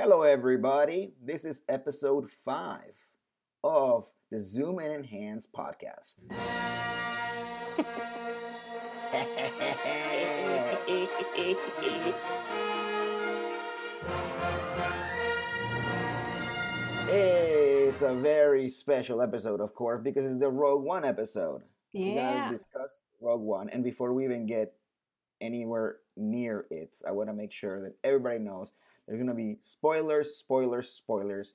Hello, everybody. This is episode five of the Zoom and Enhance podcast. It's a very special episode, of course, because it's the Rogue One episode. Yeah. We're going to discuss Rogue One, and before we even get anywhere near it, I want to make sure that everybody knows there's gonna be spoilers, spoilers, spoilers.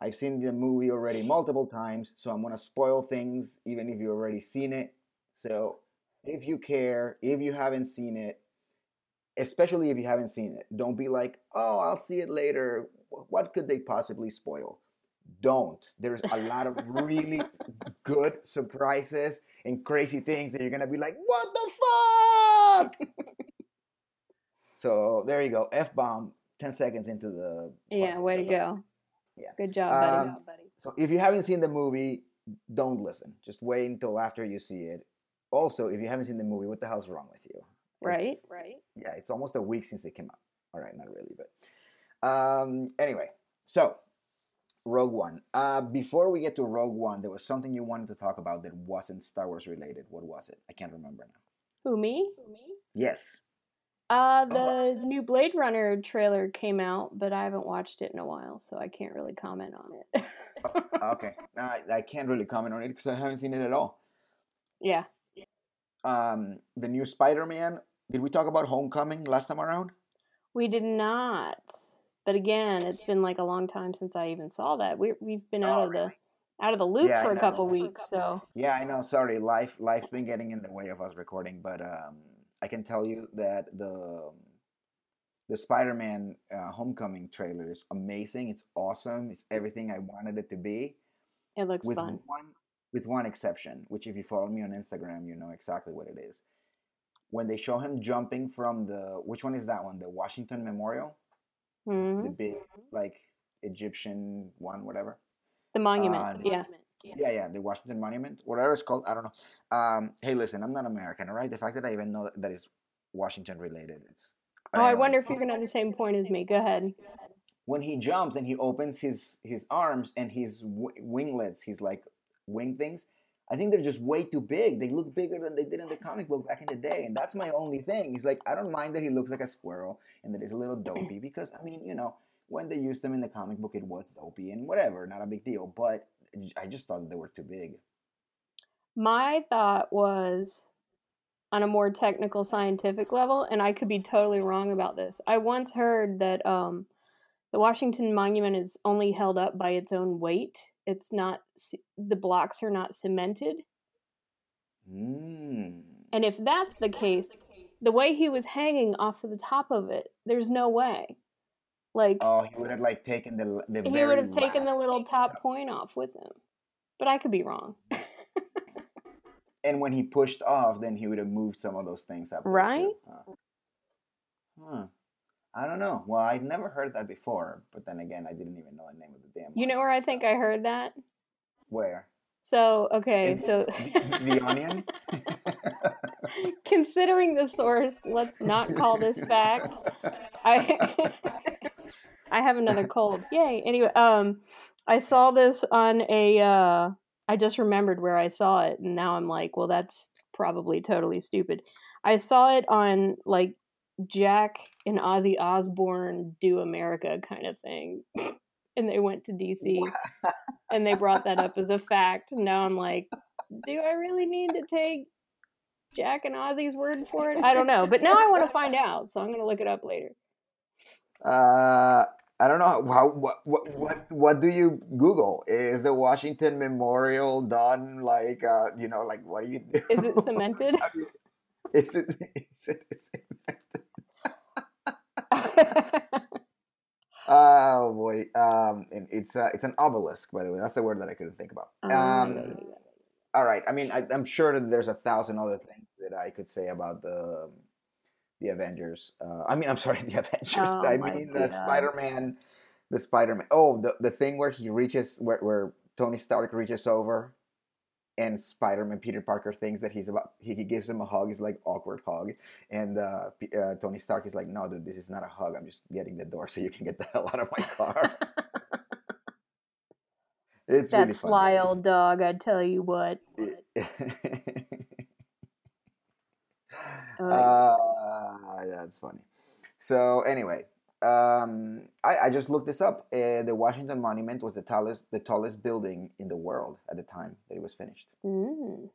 I've seen the movie already multiple times, so I'm gonna spoil things even if you've already seen it. So if you care, if you haven't seen it, especially if you haven't seen it, don't be like, oh, I'll see it later. What could they possibly spoil? Don't. There's a lot of really good surprises and crazy things that you're gonna be like, what the fuck? so there you go. F bomb. Ten seconds into the Yeah, podcast. way to That's awesome. go. Yeah. Good job, buddy. Um, So if you haven't seen the movie, don't listen. Just wait until after you see it. Also, if you haven't seen the movie, what the hell's wrong with you? right? It's- Right. yeah, it's almost a week since it came out. All right, not really, but um, anyway. So, Rogue One. Uh, before we get to Rogue One, there was something you wanted to talk about that wasn't Star Wars related. What was it? I can't remember now. Who me? Who me? Yes. Uh, Oh. the new Blade Runner trailer came out, but I haven't watched it in a while, so I can't really comment on it. Okay. I, I can't really comment on it because I haven't seen it at all. yeah. Um, the new Spider-Man. Did we talk about Homecoming last time around? We did not. But again, it's been like a long time since I even saw that. We we've been out Oh, of the out of the loop Yeah, for a couple weeks, so Yeah, I know. Sorry, life life's been getting in the way of us recording, but um, I can tell you that the the Spider-Man uh, Homecoming trailer is amazing. It's awesome. It's everything I wanted it to be. it looks with fun. one with one exception, which if you follow me on Instagram, you know exactly what it is. When they show him jumping from the which one is that one? The Washington Memorial, hmm the big like Egyptian one, whatever. The monument, uh, yeah. Yeah, yeah, the Washington Monument, whatever it's called. I don't know. Um, hey, listen, I'm not American, all right? The fact that I even know that, is Washington related, it's. Oh, I wonder if you're gonna have the same point as me. Go ahead. when he jumps and he opens his his arms and his w- winglets, his like wing things. I think they're just way too big. They look bigger than they did in the comic book back in the day, and that's my only thing. He's like, I don't mind that he looks like a squirrel and that he's a little dopey because I mean, you know, when they used them in the comic book, it was dopey and whatever, not a big deal. But I just thought they were too big. My thought was on a more technical scientific level, and I could be totally wrong about this. I once heard that um, the Washington Monument is only held up by its own weight. It's not the blocks are not cemented. Mm. And if that's the case, the way he was hanging off of the top of it, there's no way. Like Oh, he would have like taken the the he very would have taken the little top point off with him. But I could be wrong. and when he pushed off, then he would have moved some of those things up. Right? Huh. Hmm. I don't know. Well, I'd never heard that before, but then again, I didn't even know the name of the damn. You know where I think so- I heard that? Where? So, okay, In so the Onion. considering the source, let's not call this fact. I I have another cold. Yay. Anyway, um I saw this on a uh I just remembered where I saw it and now I'm like, well that's probably totally stupid. I saw it on like Jack and Ozzy Osbourne do America kind of thing. and they went to DC and they brought that up as a fact. Now I'm like, do I really need to take Jack and Ozzy's word for it? I don't know, but now I want to find out, so I'm going to look it up later. uh, I don't know how. What, what what what do you Google? Is the Washington Memorial done like uh, you know like what do you do? Is it cemented? You- is it? Is it cemented? oh boy, um, and it's uh, it's an obelisk, by the way. That's the word that I couldn't think about. Oh, Um, all right. I mean, I, I'm sure that there's a thousand other things that I could say about the the Avengers. Uh, I mean, I'm sorry, the Avengers. Oh I mean, the Spider-Man, the Spider-Man. Oh, the the thing where he reaches, where where Tony Stark reaches over, and Spider-Man Peter Parker thinks that he's about. He, he gives him a hug. It's like awkward hug, and uh, P- uh, Tony Stark is like, "No, dude, this is not a hug. I'm just getting the door so you can get the hell out of my car." it's that really sly funny. old dog, I tell you what. Uh, that's funny. So anyway, um, I, I just looked this up. Uh, the Washington Monument was the tallest the tallest building in the world at the time that it was finished, mm.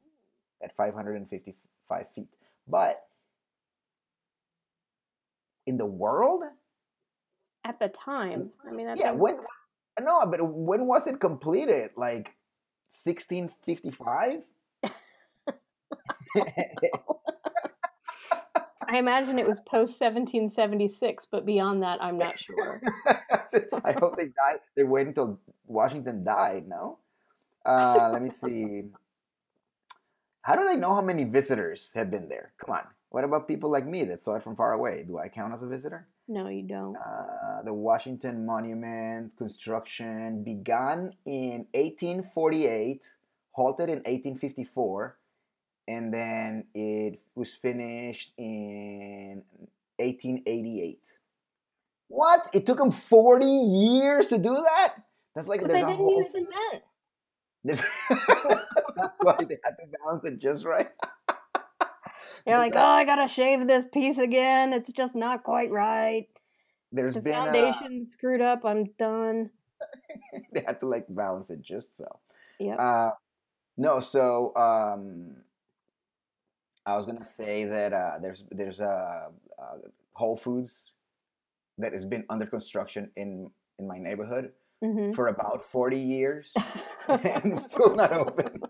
at 555 feet. But in the world, At the time, I mean, yeah. thing- When no, but when was it completed? Like 1655. I imagine it was post 1776, but beyond that, I'm not sure. I hope they died. They waited until Washington died. No. Uh, let me see. How do they know how many visitors have been there? Come on. What about people like me that saw it from far away? Do I count as a visitor? No, you don't. Uh, the Washington Monument construction began in 1848, halted in 1854, and then it was finished in 1888. What? It took them 40 years to do that? That's like Because a didn't whole use cement. That's why they had to balance it just right. You're like, oh, I gotta shave this piece again. It's just not quite right. There's The been foundation screwed up. I'm done. they had to like balance it just so. Yep. Uh, no, so um, I was gonna say that uh, there's there's a uh, uh, Whole Foods that has been under construction in in my neighborhood hmm for about forty years and it's still not open.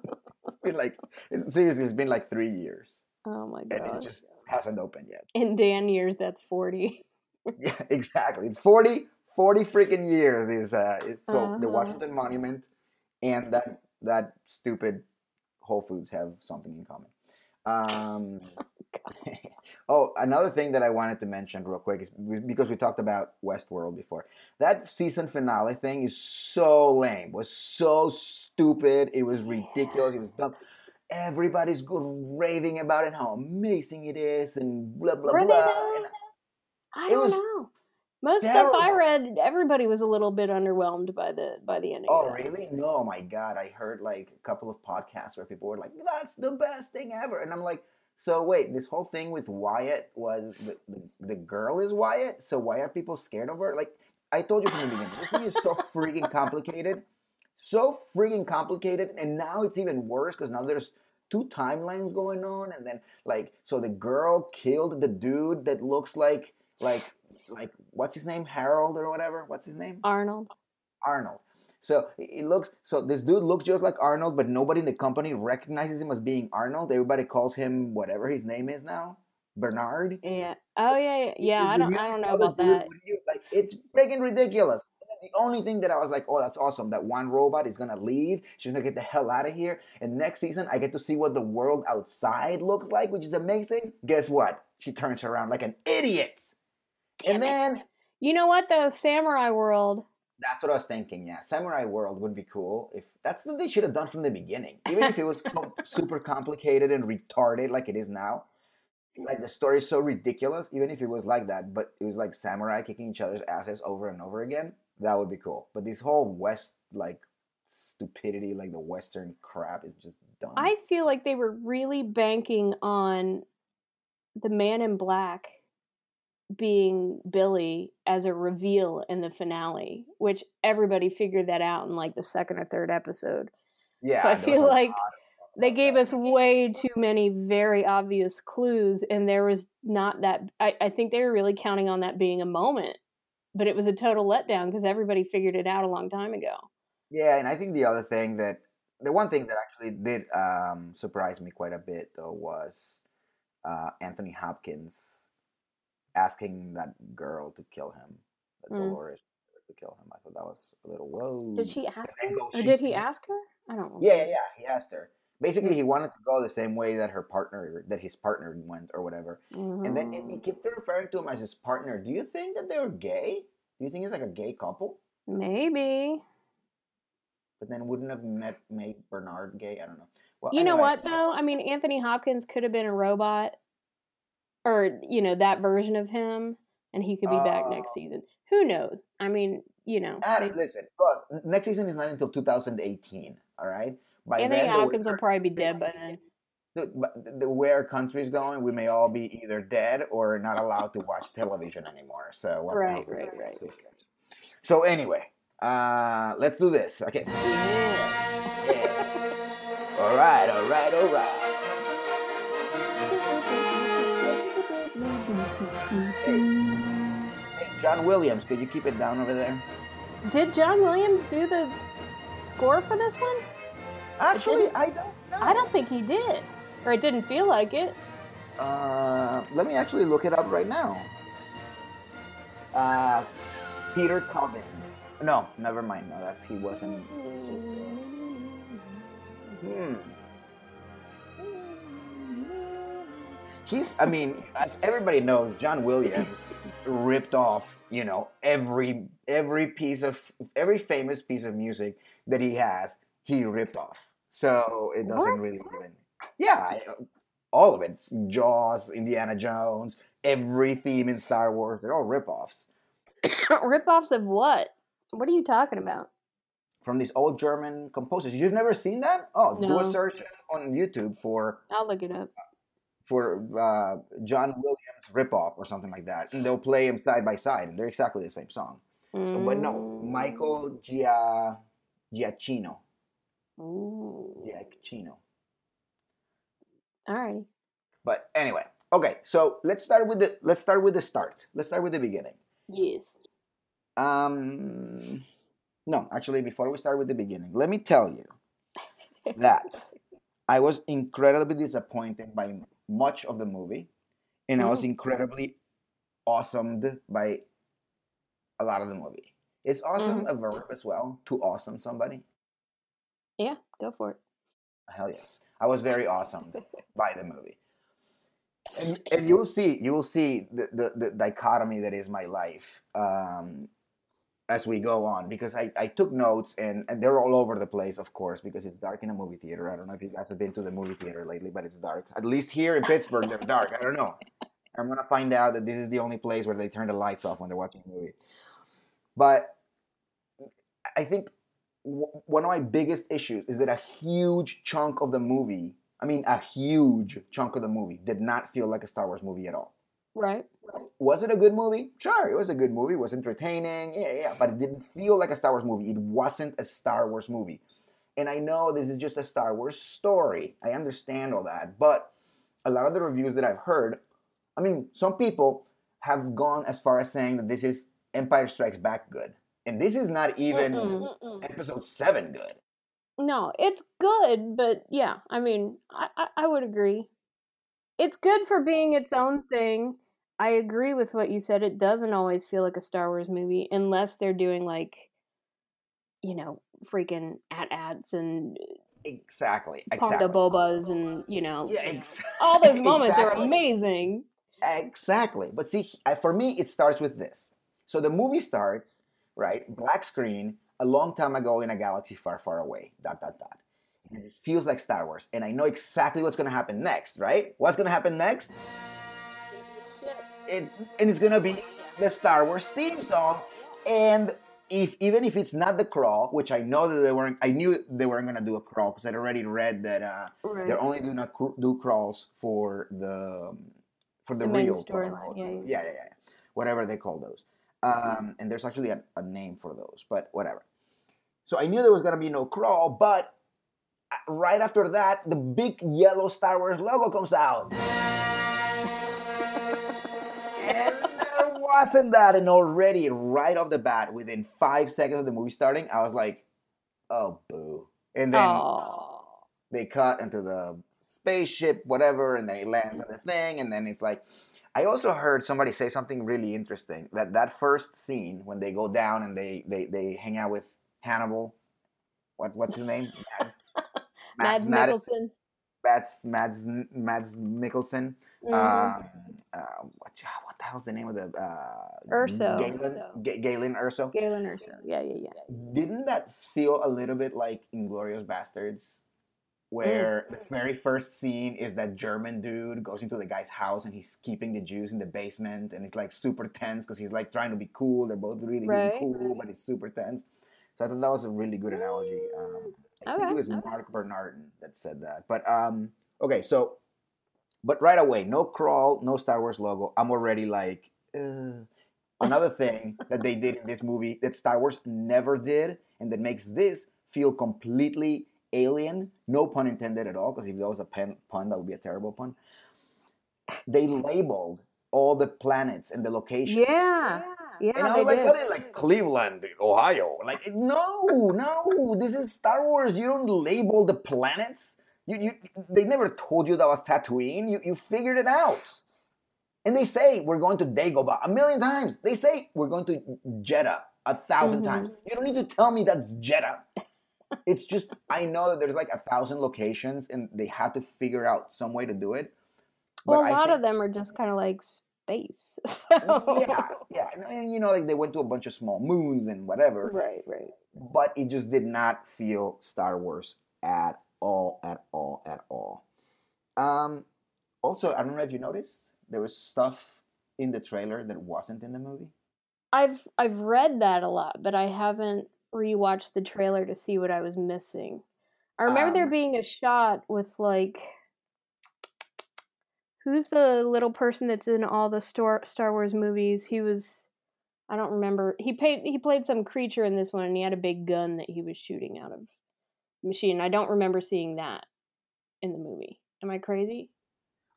It's been like it's, seriously, it's been like three years oh my god! and it just hasn't opened yet. In Dan years, that's 40. Yeah, exactly. It's 40, 40 freaking years. Is uh, it's, so the Uh-huh. Washington Monument and that that stupid Whole Foods have something in common. Um, oh, another thing that I wanted to mention real quick is because we talked about Westworld before. That season finale thing is so lame. Was so stupid. It was ridiculous. It was dumb. Everybody's good raving about it, how amazing it is, and blah blah Were blah. I It don't was know. Most stuff I read, everybody was a little bit underwhelmed by the by the ending. Oh, really? No, oh my God. I heard like a couple of podcasts where people were like, that's the best thing ever. And I'm like, so wait, this whole thing with Wyatt was the, the, the girl is Wyatt? So why are people scared of her? Like, I told you from the beginning, this thing is so freaking complicated. So freaking complicated. And now it's even worse because now there's two timelines going on. And then, like, so the girl killed the dude that looks like, like, like, what's his name? Harold or whatever? What's his name? Arnold. Arnold. So it looks so this dude looks just like Arnold, but nobody in the company recognizes him as being Arnold. Everybody calls him whatever his name is now, Bernard. Yeah. Oh yeah, yeah. yeah I don't. I don't know about dude, that. you- like it's freaking ridiculous. The only thing that I was like, oh, that's awesome. That one robot is gonna leave. She's gonna get the hell out of here. And next season, I get to see what the world outside looks like, which is amazing. Guess what? She turns around like an idiot. Damn and it. then You know what though? Samurai World. That's what I was thinking. Yeah, Samurai World would be cool if that's what they should have done from the beginning. Even if it was com- super complicated and retarded like it is now, like the story is so ridiculous. Even if it was like that, but it was like samurai kicking each other's asses over and over again, that would be cool. But this whole West like stupidity, like the Western crap, is just dumb. I feel like they were really banking on the Man in Black being Billy as a reveal in the finale, which everybody figured that out in like the second or third episode. yeah, so I feel like they gave us way too many very obvious clues and there was not that I, I think they were really counting on that being a moment but it was a total letdown because everybody figured it out a long time ago Yeah, and I think the other thing that the one thing that actually did um, surprise me quite a bit though was uh, Anthony Hopkins asking that girl to kill him, that Mm. Dolores to kill him. I thought that was a little whoa. Did she ask him? Or did he ask her? I don't know. Yeah, yeah, yeah. He asked her. Basically, he wanted to go the same way that her partner, that his partner went, or whatever. And then and he Mhm. kept referring to him as his partner. Do you think that they were gay? Do you think it's like a gay couple? Maybe. But then wouldn't have met made Bernard gay? I don't know. Well, You know what though? I mean, Anthony Hopkins could have been a robot, or you know that version of him, and he could be back next Oh. season. Who knows? I mean, you know, Ah, they- listen, plus next season is not until 2018. All right. By Anthony then, Hopkins will probably be dead by then. the, but the way our country's going, we may all be either dead or not allowed to watch television anymore. So what Right, the right, right. So anyway, uh, let's do this. Okay. Yeah. All right. All right. All right. John Williams, could you keep it down over there? Did John Williams do the score for this one? Actually, I don't know. I don't think he did, or it didn't feel like it. Uh, let me actually look it up right now. Uh, Peter Cobbin. No, never mind. No, that's he wasn't. Hmm. He's. I mean, as everybody knows, John Williams ripped off. You know, every every piece of every famous piece of music that he has, he ripped off. So it doesn't What? really even. Yeah, all of it. Jaws, Indiana Jones, every theme in Star Wars, they're all rip-offs Rip-offs of what? What are you talking about? from these old German composers. You've never seen that? Oh, do a search on YouTube for I'll look it up. For uh, John Williams rip-off or something like that, and they'll play them side by side, and they're exactly the same song. So, but no, Mm. Michael Gia Giacchino. Ooh. Giacchino. Alrighty. But anyway, okay. So let's start with the let's start with the start. Let's start with the beginning. Yes. Um, no, actually, before we start with the beginning, let me tell you that I was incredibly disappointed by much of the movie, and I was Mm. incredibly awesomed by a lot of the movie. Is awesome Mhm. a verb as well? To awesome somebody? Yeah, go for it. Hell yeah! I was very awesome by the movie. And, and you'll see, you will see the, the, the dichotomy that is my life um, as we go on because I, I took notes and, and they're all over the place, of course, because it's dark in a movie theater. I don't know if you guys have been to the movie theater lately, but it's dark. At least here in Pittsburgh, they're dark. I don't know. I'm gonna find out that this is the only place where they turn the lights off when they're watching a movie. But I think w- one of my biggest issues is that a huge chunk of the movie, I mean, a huge chunk of the movie, did not feel like a Star Wars movie at all. Right. Was it a good movie? Sure, it was a good movie. It was entertaining. Yeah, yeah, but it didn't feel like a Star Wars movie. It wasn't a Star Wars movie. And I know this is just a Star Wars story. I understand all that. But a lot of the reviews that I've heard, I mean, some people have gone as far as saying that this is Empire Strikes Back good. And this is not even Mm-mm. episode 7 good. No, it's good, but yeah, I mean, I, I, I would agree. It's good for being its own thing. I agree with what you said. It doesn't always feel like a Star Wars movie unless they're doing like, you know, freaking AT-ATs and Exactly. Ponda Exactly. Bobas and you know, Yeah, ex- all those moments are amazing. Exactly. But see, uh, for me, it starts with this. So the movie starts, right? Black screen, a long time ago in a galaxy far, far away. Dot, dot, dot. And it feels like Star Wars. And I know exactly what's going to happen next, right? What's going to happen next? It, and it's to be the Star Wars theme song. And if even if it's not the crawl, which I know that they weren't, I knew they weren't to do a crawl because I'd already read that uh, Right. they're only doing a cr- do crawls for the um, for the, The real storyline, yeah, yeah. yeah, yeah, whatever they call those. Um, and there's actually a, a name for those, but whatever. So I knew there was gonna be no crawl, but uh, right after that, the big yellow Star Wars logo comes out. Wasn't that, and already right off the bat, within five seconds of the movie starting, I was like, "Oh, boo!" And then Oh. they cut into the spaceship, whatever, and then it lands on the thing, and then it's like, I also heard somebody say something really interesting that that first scene when they go down and they they, they hang out with Hannibal, what what's his name? Mads, Mads Mads- Mikkelsen. Mads Mads Mads Mikkelsen. Um, uh, what, what the hell's the name of the uh, Urso. Galen, Urso. Ga- Galen Urso. Galen Erso. Yeah, yeah, yeah. Didn't that feel a little bit like Inglourious Basterds? Where the very first scene is that German dude goes into the guy's house and he's keeping the Jews in the basement and it's like super tense because he's like trying to be cool. They're both really, really Right, cool, right. but it's super tense. So I thought that was a really good analogy. Um, I think it was okay. Marc Bernardin that said that. But um, okay, so but right away, no crawl, no Star Wars logo. I'm already like, uh. another thing that they did in this movie that Star Wars never did, and that makes this feel completely alien. No pun intended at all, because if that was a pen, pun, that would be a terrible pun. They labeled all the planets and the locations. Yeah. Yeah, And I they was like, did. that is like Cleveland, Ohio. Like, no, no, this is Star Wars. You don't label the planets. You, you, they never told you that was Tatooine. You, you figured it out. And they say we're going to Dagobah a million times. They say we're going to Jedha a 1000 Mhm. times. You don't need to tell me that's Jedha. it's just I know that there's like a thousand locations, and they had to figure out some way to do it. well, a lot think- of them are just kind of like space. yeah, yeah, and, and, you know, like they went to a bunch of small moons and whatever. Right, right. but it just did not feel Star Wars at all, at all, at all. Um, also, I don't know if you noticed, there was stuff in the trailer that wasn't in the movie. I've I've read that a lot, but I haven't rewatched the trailer to see what I was missing. I remember there Um, being a shot with like who's the little person that's in all the Star Star Wars movies? He was I don't remember. He played he played some creature in this one and he had a big gun that he was shooting out of machine. I don't remember seeing that in the movie. Am I crazy?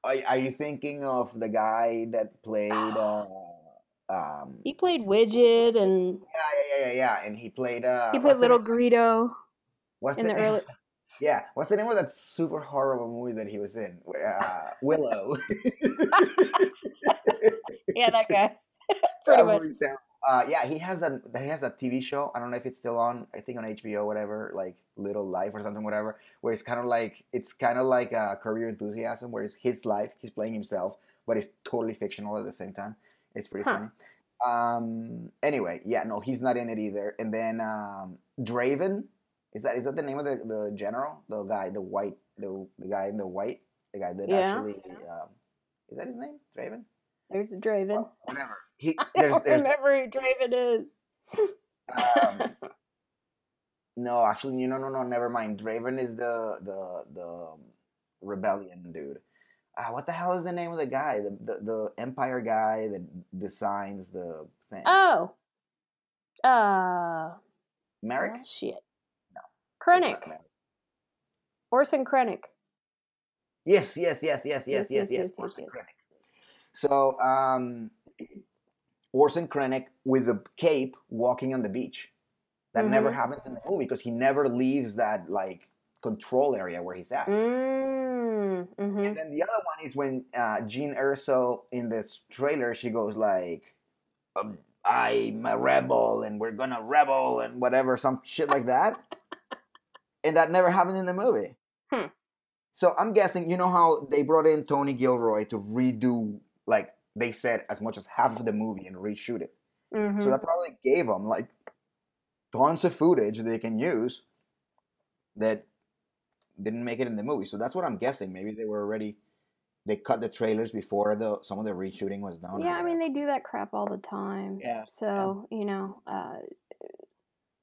Are, are you thinking of the guy that played? Uh, um, He played Wicket and yeah, yeah, yeah, yeah, and he played. Uh, he played Little Greedo What's in the the early Yeah, what's the name of that super horrible movie that he was in? Uh, Willow. Yeah, that guy. Pretty That much. Uh, yeah, he has a he has a TV show. I don't know if it's still on. I think on HBO, whatever, like Little Life or something, whatever. Where it's kind of like it's kind of like a Curb Your Enthusiasm, where it's his life. He's playing himself, but it's totally fictional at the same time. It's pretty Huh. funny. Um. Anyway, yeah, no, he's not in it either. And then um, Draven, is that is that the name of the, the general, the guy, the white, the the guy in the white, the guy that Yeah. actually, um, is that his name, Draven? There's Draven. Well, whatever. He I there's don't there's remember who Draven is. um, no, actually, you know, no, no, never mind. Draven is the the the um, rebellion dude. Uh, what the hell is the name of the guy? The, the the Empire guy that designs the thing. oh. Uh. Merrick. oh, shit. No, Krennic. Orson Krennic. Yes, yes, yes, yes, yes, yes, Yes, yes, yes. yes, yes, yes. So, um, Orson Krennic with the cape walking on the beach. That never Mhm. happens in the movie because he never leaves that like control area where he's at. Mm. hmm And then the other one is when uh, Jyn Erso in this trailer, she goes like, um, "I'm a rebel, and we're gonna rebel, and whatever, some shit like that." and that never happened in the movie. Hmm. So I'm guessing, you know how they brought in Tony Gilroy to redo, like they said, as much as half of the movie and reshoot it. hmm So that probably gave them like tons of footage they can use that didn't make it in the movie. So that's what I'm guessing. Maybe they were already they cut the trailers before the some of the reshooting was done. yeah, I mean they do that crap all the time. Yeah, So you know, uh,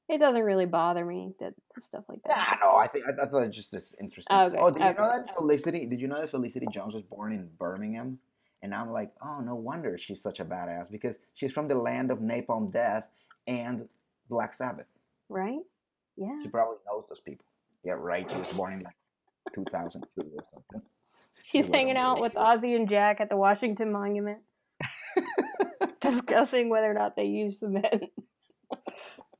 it doesn't really bother me that stuff like that. Nah, no, I think I, I thought it was just as interesting. Okay, Oh, did you know that Felicity? Did you know that Felicity Jones was born in Birmingham? And I'm like, oh, no wonder she's such a badass because she's from the land of Napalm Death and Black Sabbath. Right? Yeah. She probably knows those people. Yeah, right. She was born in like 2002 or something. She's hanging out with Ozzy and Jack at the Washington Monument, discussing whether or not they use cement.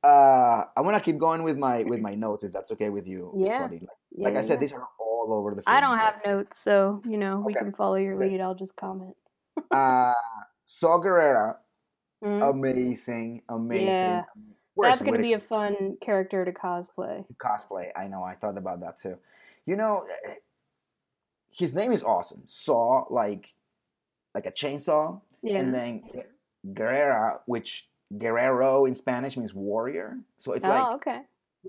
Uh, I want to keep going with my with my notes if that's okay with you. Yeah. Like, Yeah, like I said, yeah. these are all over the. I don't have notes, so you know we Okay, can follow your okay. lead. I'll just comment. uh, Saw Gerrera, Mhm. amazing, amazing. Yeah. Where's That's going to be a fun character to cosplay. cosplay. I know. I thought about that too. You know, eh, his name is awesome. Saw like like a chainsaw, Yeah. and then Guerrera, which Guerrero in Spanish means warrior. So it's oh, like okay.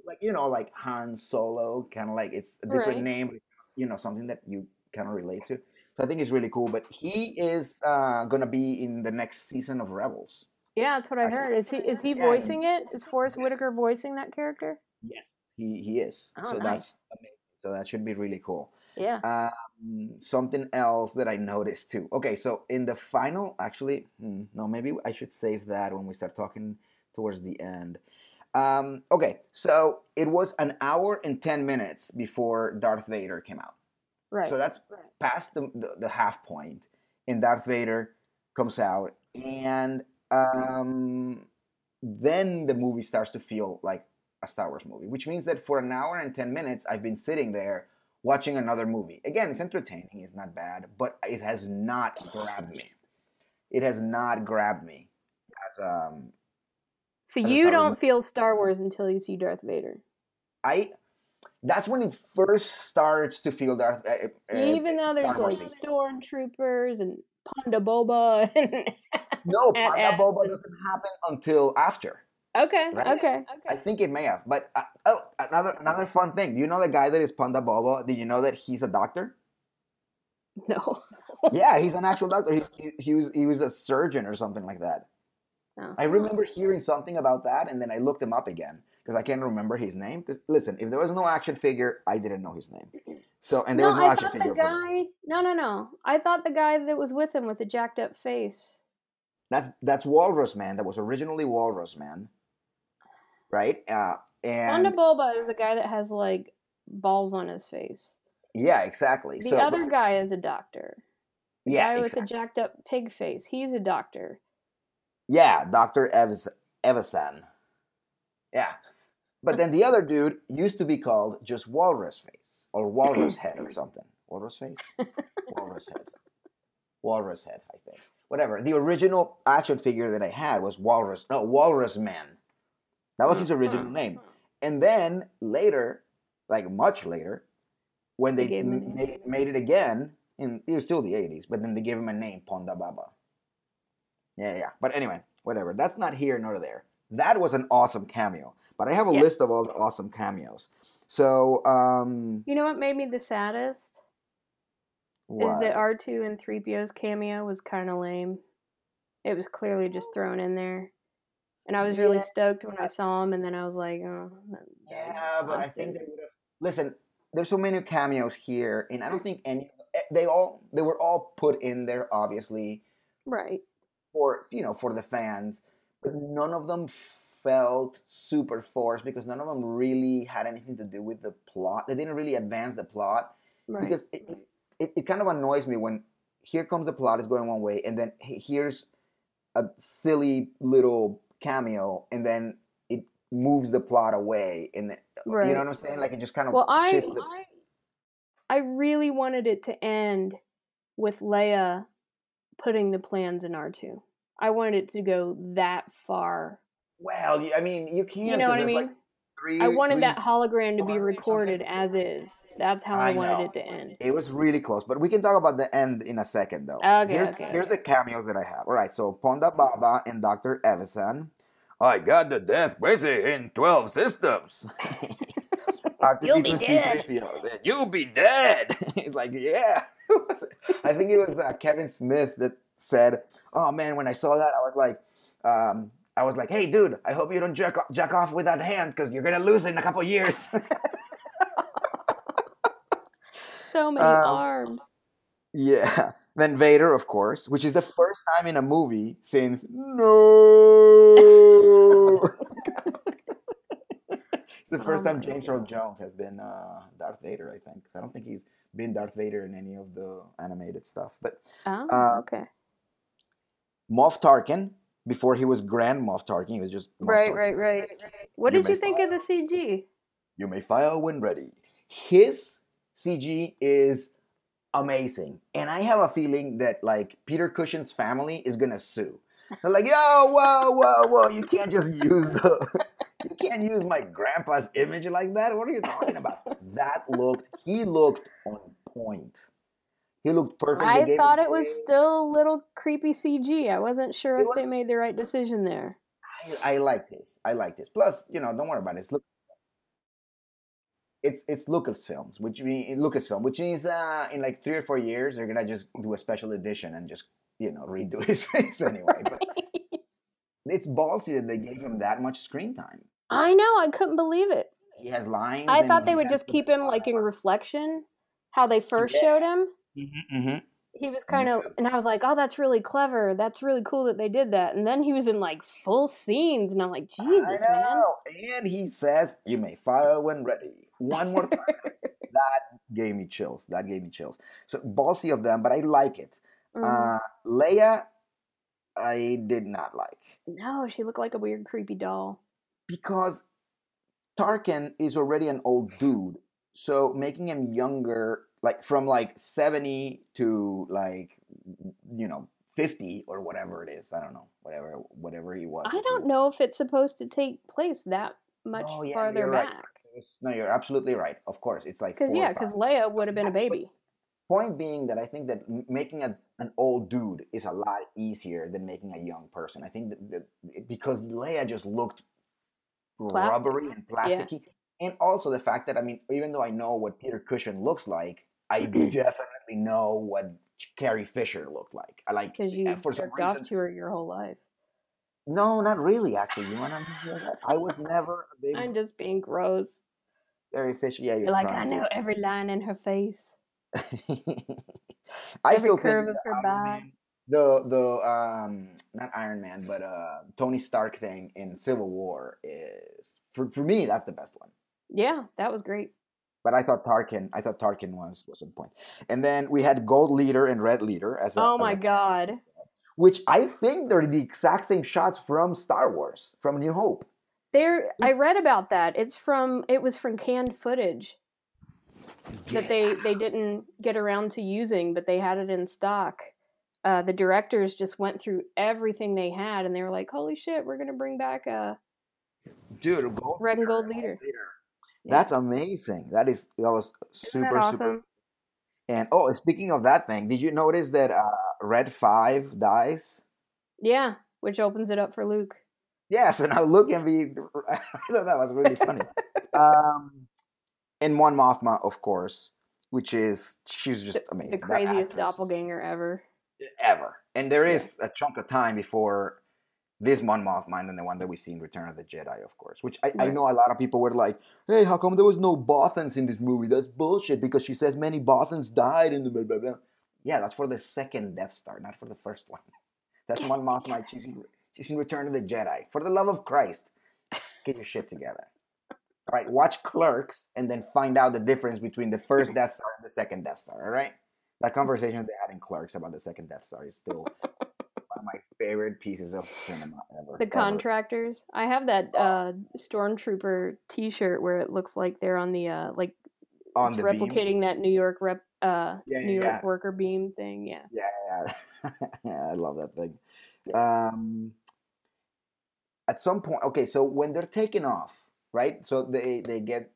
Like you know like Han Solo, kind of like it's a different Right. name, you know something that you kind of relate to. So I think it's really cool. But he is uh, gonna be in the next season of Rebels. Yeah, that's what I Actually- heard. Is he is he Yeah, voicing it? Is Forest Yes. Whitaker voicing that character? Yes, he he is. Oh, so nice. that's amazing. So that should be really cool. Yeah. Um, something else that I noticed too. Okay, so in the final, actually, hmm, no, maybe I should save that when we start talking towards the end. Um, okay, so it was an hour and 10 minutes before Darth Vader came out. Right. So that's past the, the, the half point, and Darth Vader comes out, and um, then the movie starts to feel like a Star Wars movie, which means that for an hour and 10 minutes, I've been sitting there watching another movie. Again, it's entertaining, it's not bad, but it has not grabbed me. It has not grabbed me as um, so you don't feel Star Wars until you see Darth Vader. I. That's when it first starts to feel Darth. Uh, uh, Even though there's like stormtroopers and Ponda Boba and no, Panda Boba doesn't happen until after. Okay, Right? okay. I think it may have. But uh, oh, another another fun thing. Do you know the guy that is Panda Boba? Did you know that he's a doctor? No. yeah, he's an actual doctor. He, he, he was he was a surgeon or something like that. No. I remember hearing something about that, and then I looked him up again because I can't remember his name. listen, if there was no action figure, I didn't know his name. So and there no, was no I action thought the figure. for guy. No, no, no. I thought the guy that was with him with the jacked up face. That's that's Walrus Man. That was originally Walrus Man, right? Uh, and Ponda Boba is the guy that has like balls on his face. yeah, exactly. The so other guy is a doctor. The yeah, guy with the jacked up pig face. He's a doctor. Yeah, Dr. Evs Evazan. Yeah. But then the other dude used to be called just Walrus Face or Walrus Head or something. Walrus Face? Walrus Head. Walrus Head, I think. Whatever. The original action figure that I had was Walrus. No, Walrus Man. That was his original hmm. name. And then later, like much later, when They they, gave him a m- name. ma- made it again, in it was still the 80s, but then they gave him a name, Ponda Baba. Yeah, yeah. But anyway, whatever. That's not here nor there. That was an awesome cameo. But I have a Yeah. list of all the awesome cameos. So, um, You know what made me the saddest? Is that R2 and 3PO's cameo was kind of lame. It was clearly just thrown in there. And I was really Yeah. stoked when I saw him, and then I was like, oh. Yeah, but I think they would have. Listen, there's so many cameos here, and I don't think any. eh, They all they were all put in there, obviously, Right. For you know for the fans, but none of them felt super forced because none of them really had anything to do with the plot. They didn't really advance the plot Right. because it, it, it, kind of annoys me when here comes the plot is going one way and then here's a silly little cameo and then it moves the plot away and then, you know what I'm saying? Like it just kind of Well, I, the, I I really wanted it to end with Leia putting the plans in R2. I wanted it to go that far. well, I mean, you can't. You know what I mean? Like three, I wanted three- that hologram to be recorded as is. That's how I, I wanted know. it to end. It was really close, but we can talk about the end in a second, though. Okay, here's, okay, here's the cameos that I have. All right, so Ponda Baba and Dr. Evazan. I got the death busy in 12 systems. You'll be R2D2C3PO, You'll be dead. He's like, yeah. I think it was uh, Kevin Smith that said, "Oh man, when I saw that, I was like, um, I was like, hey dude, I hope you don't jerk, jack off with that hand because you're gonna lose it in a couple years." So many Um, arms. Yeah. Then Vader, of course, which is the first time in a movie since no. The first Oh time James Earl Jones has been uh, Darth Vader, I think. 'Cause I don't think he's been Darth Vader in any of the animated stuff. But Oh, uh, okay. Moff Tarkin, before he was Grand Moff Tarkin, he was just Moff Right, Tarkin. right, right. What You did you think of the CG? You may file when ready. His CG is amazing. And I have a feeling that like Peter Cushing's family is gonna sue. They're like, yo, whoa, whoa, whoa, you can't just use the you can't use my grandpa's image like that. What are you talking about? That looked he looked on point. He looked perfect. I thought it was still a little creepy CG. I wasn't sure It if they made the right decision there. I, I like this. I like this. Plus, you know, don't worry about it. It's look it's it's Lucasfilms, which means Lucasfilm, which means uh, in like three or four years they're gonna just do a special edition and just you know redo his face anyway. But it's ballsy that they gave him that much screen time. I know. I couldn't believe it. He has lines. I thought they would just keep him like in reflection, how they first Yeah. showed him. Mhm, mhm. He was kind of, and I was like, "Oh, that's really clever. That's really cool that they did that." And then he was in like full scenes, and I'm like, "Jesus, I man!" And he says, "You may fire when ready." One more time. that gave me chills. That gave me chills. So ballsy of them, but I like it. Mhm. Uh, Leia, I did not like no, she looked like a weird, creepy doll. because Tarkin is already an old dude. So making him younger, like from like seventy to like you know fifty or whatever it is, I don't know, whatever whatever he was. I don't know if it's supposed to take place that much Oh, yeah, farther you're right. back. No, you're absolutely right. Of course, it's like Because yeah, because Leia would have been a baby. Point being that I think that making a, an old dude is a lot easier than making a young person. I think that, that because Leia just looked Plastic. rubbery and plasticky, and also the fact that I mean, even though I know what Peter Cushing looks like, I definitely know what Carrie Fisher looked like. I like Because you uh, for some jerked off reason. to her your whole life. No, not really. Actually, you want to? I was never a big I'm just being gross. Carrie Fisher. Yeah, you're You're like, I know every line in her face. I Every still curve think of the her back. Man- the the um not Iron Man but uh Tony Stark thing in Civil War is for for me that's the best one. Yeah, that was great. But I thought Tarkin I thought Tarkin was was on point. And then we had Gold Leader and Red Leader as a, Oh as my a- god. which I think they're the exact same shots from Star Wars from New Hope. There I read about that. It's from it was from canned footage that they they didn't get around to using, but they had it in stock. Uh, the directors just went through everything they had, and they were like, "Holy shit, we're gonna bring back a Dude, Gold red and gold leader." Leader. Yeah. That's amazing. That is that was Isn't that super awesome? super And oh, speaking of that thing, did you notice that uh, Red Five dies? Yeah, which opens it up for Luke. Yeah, so now Luke can be. I thought that was really funny. um, and Mon Mothma, of course, which is she's just amazing. The craziest actress, doppelganger ever. ever. And there is Yeah. a chunk of time before this Mon Mothma and the one that we see in Return of the Jedi, of course. Which I, I know a lot of people were like, "Hey, how come there was no Bothans in this movie? That's bullshit." Because she says many Bothans died in the blah blah blah. Yeah, that's for the second Death Star, not for the first one. That's Get Mon Mothma. She's in, she's in Return of the Jedi. For the love of Christ, get your shit together. All right, watch Clerks and then find out the difference between the first Death Star and the second Death Star. All right, that conversation they had in Clerks about the second Death Star is still one of my favorite pieces of cinema ever. The ever. contractors. I have that Oh. uh, stormtrooper T-shirt where it looks like they're on the uh, like on it's the beam. replicating that New York rep uh Yeah, yeah, New York yeah. worker beam thing. Yeah. Yeah, yeah, yeah. yeah, I love that thing. Yeah. Um, at some point, okay, so when they're taking off, right? So they they get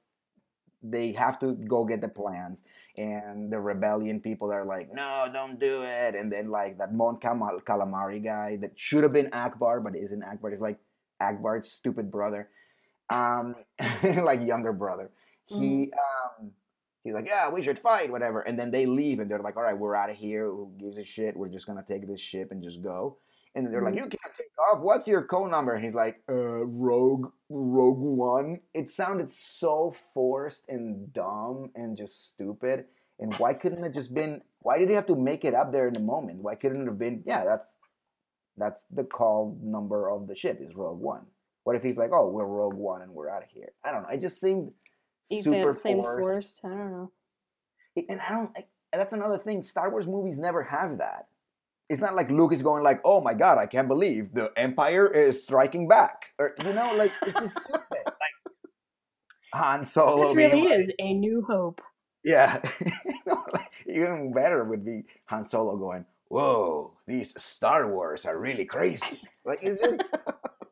they have to go get the plans, and the rebellion people are like, "No, don't do it!" And then like that Mon Camal- Calamari guy that should have been Ackbar, but isn't Ackbar. Is like Ackbar's stupid brother, um, like younger brother. He um, he's like, "Yeah, we should fight, whatever." And then they leave, and they're like, "All right, we're out of here. Who gives a shit? We're just gonna take this ship and just go." And then they're like, Mhm. "You can't take off. What's your code number?" And he's like, "Uh, Rogue, Rogue One." It sounded so forced and dumb and just stupid. And why couldn't it just been? Why did he have to make it up there in the moment? Why couldn't it have been? Yeah, that's that's the call number of the ship is Rogue One. What if he's like, "Oh, we're Rogue One and we're out of here"? I don't know. It just seemed super Even same forced. forced. I don't know. It- and I don't. I, that's another thing. Star Wars movies never have that. It's not like Luke is going like, "Oh my god, I can't believe the Empire is striking back," or you know, like it's just stupid. Like Han Solo. This really like, is a new hope. Yeah, like, even better would be Han Solo going, "Whoa, these Star Wars are really crazy." Like it's just,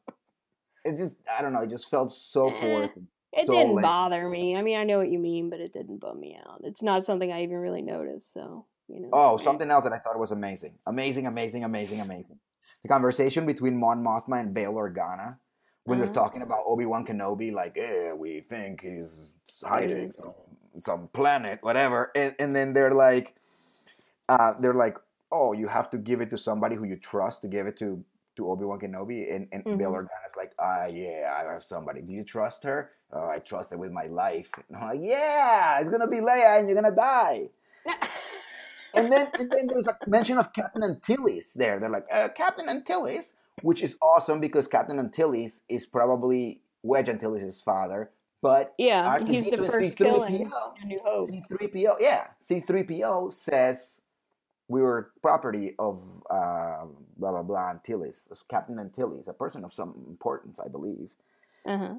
it just, I don't know, it just felt so Eh. forced. It So didn't lame. bother me. I mean, I know what you mean, but it didn't bum me out. It's not something I even really noticed. So you know. Oh, eh. something else that I thought was amazing, amazing, amazing, amazing, amazing. The conversation between Mon Mothma and Bail Organa when they're Uh-huh. talking about Obi Wan Kenobi, like, "Yeah, we think he's hiding on some planet, whatever," and, and then they're like, uh, they're like, "Oh, you have to give it to somebody who you trust to give it to." To Obi Wan Kenobi, and, and Bail Mhm. Organa's like, ah, yeah, I have somebody. Do you trust her? Oh, I trust her with my life. And I'm like, yeah, it's gonna be Leia, and you're gonna die. And then, and then there's a mention of Captain Antilles there. They're like, uh, Captain Antilles, which is awesome because Captain Antilles is probably Wedge Antilles' father. But yeah, he's the R2D2 first C3PO killing New Hope. C3PO, yeah, C3PO says we were property of uh, blah blah blah Antilles, Captain Antilles, a person of some importance, I believe. Uh-huh.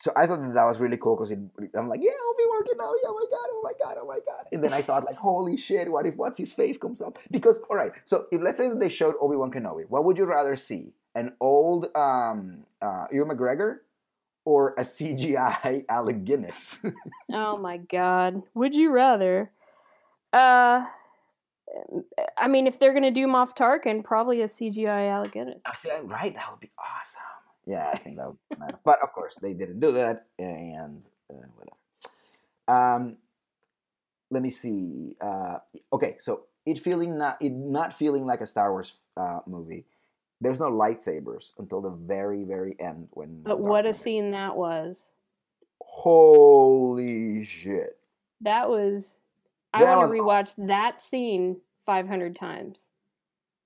So I thought that, that was really cool because I'm like, yeah, Obi Wan Kenobi, oh my god, oh my god, oh my god. And then I thought like, holy shit, what if what's his face comes up? Because all right, so if let's say that they showed Obi Wan Kenobi, what would you rather see? An old um, uh, Ewan McGregor or a CGI Alec Guinness? Oh my god. Would you rather? Uh I mean if they're gonna do Moff Tarkin, probably a CGI Alec Guinness. I feel like, right, that would be awesome. Yeah, I think that would be nice. But of course, they didn't do that, and uh, whatever. Um, let me see. Uh, okay, so it feeling not it not feeling like a Star Wars uh, movie. There's no lightsabers until the very very end when. But what a scene that was. Holy shit! That was I want to rewatch that scene 500 times.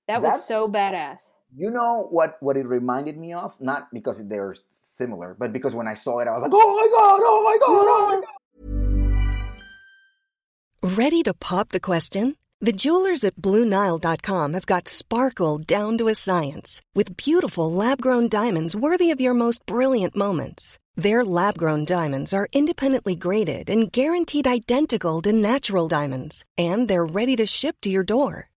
That was That's- so badass. You know what? What it reminded me of? Not because they're similar, but because when I saw it, I was like, "Oh my god! Oh my god! Oh my god!" Ready to pop the question? The jewelers at BlueNile.com have got sparkle down to a science with beautiful lab grown diamonds worthy of your most brilliant moments. Their lab grown diamonds are independently graded and guaranteed identical to natural diamonds, and they're ready to ship to your door.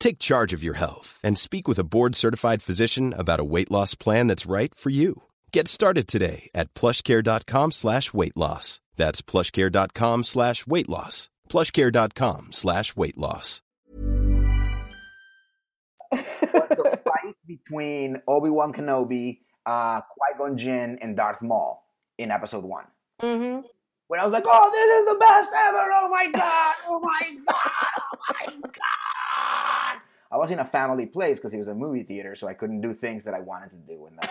Take charge of your health and speak with a board-certified physician about a weight loss plan that's right for you. Get started today at plushcare.com slash weight loss. That's plushcare.com slash weight loss. plushcare.com slash weight loss. the fight between Obi Wan Kenobi, uh, Qui Gon Jinn, and Darth Maul in Episode One. Mhm. When I was like, "Oh, this is the best ever! Oh my god! Oh my god! Oh my god!" I was in a family place because it was a movie theater, so I couldn't do things that I wanted to do in that.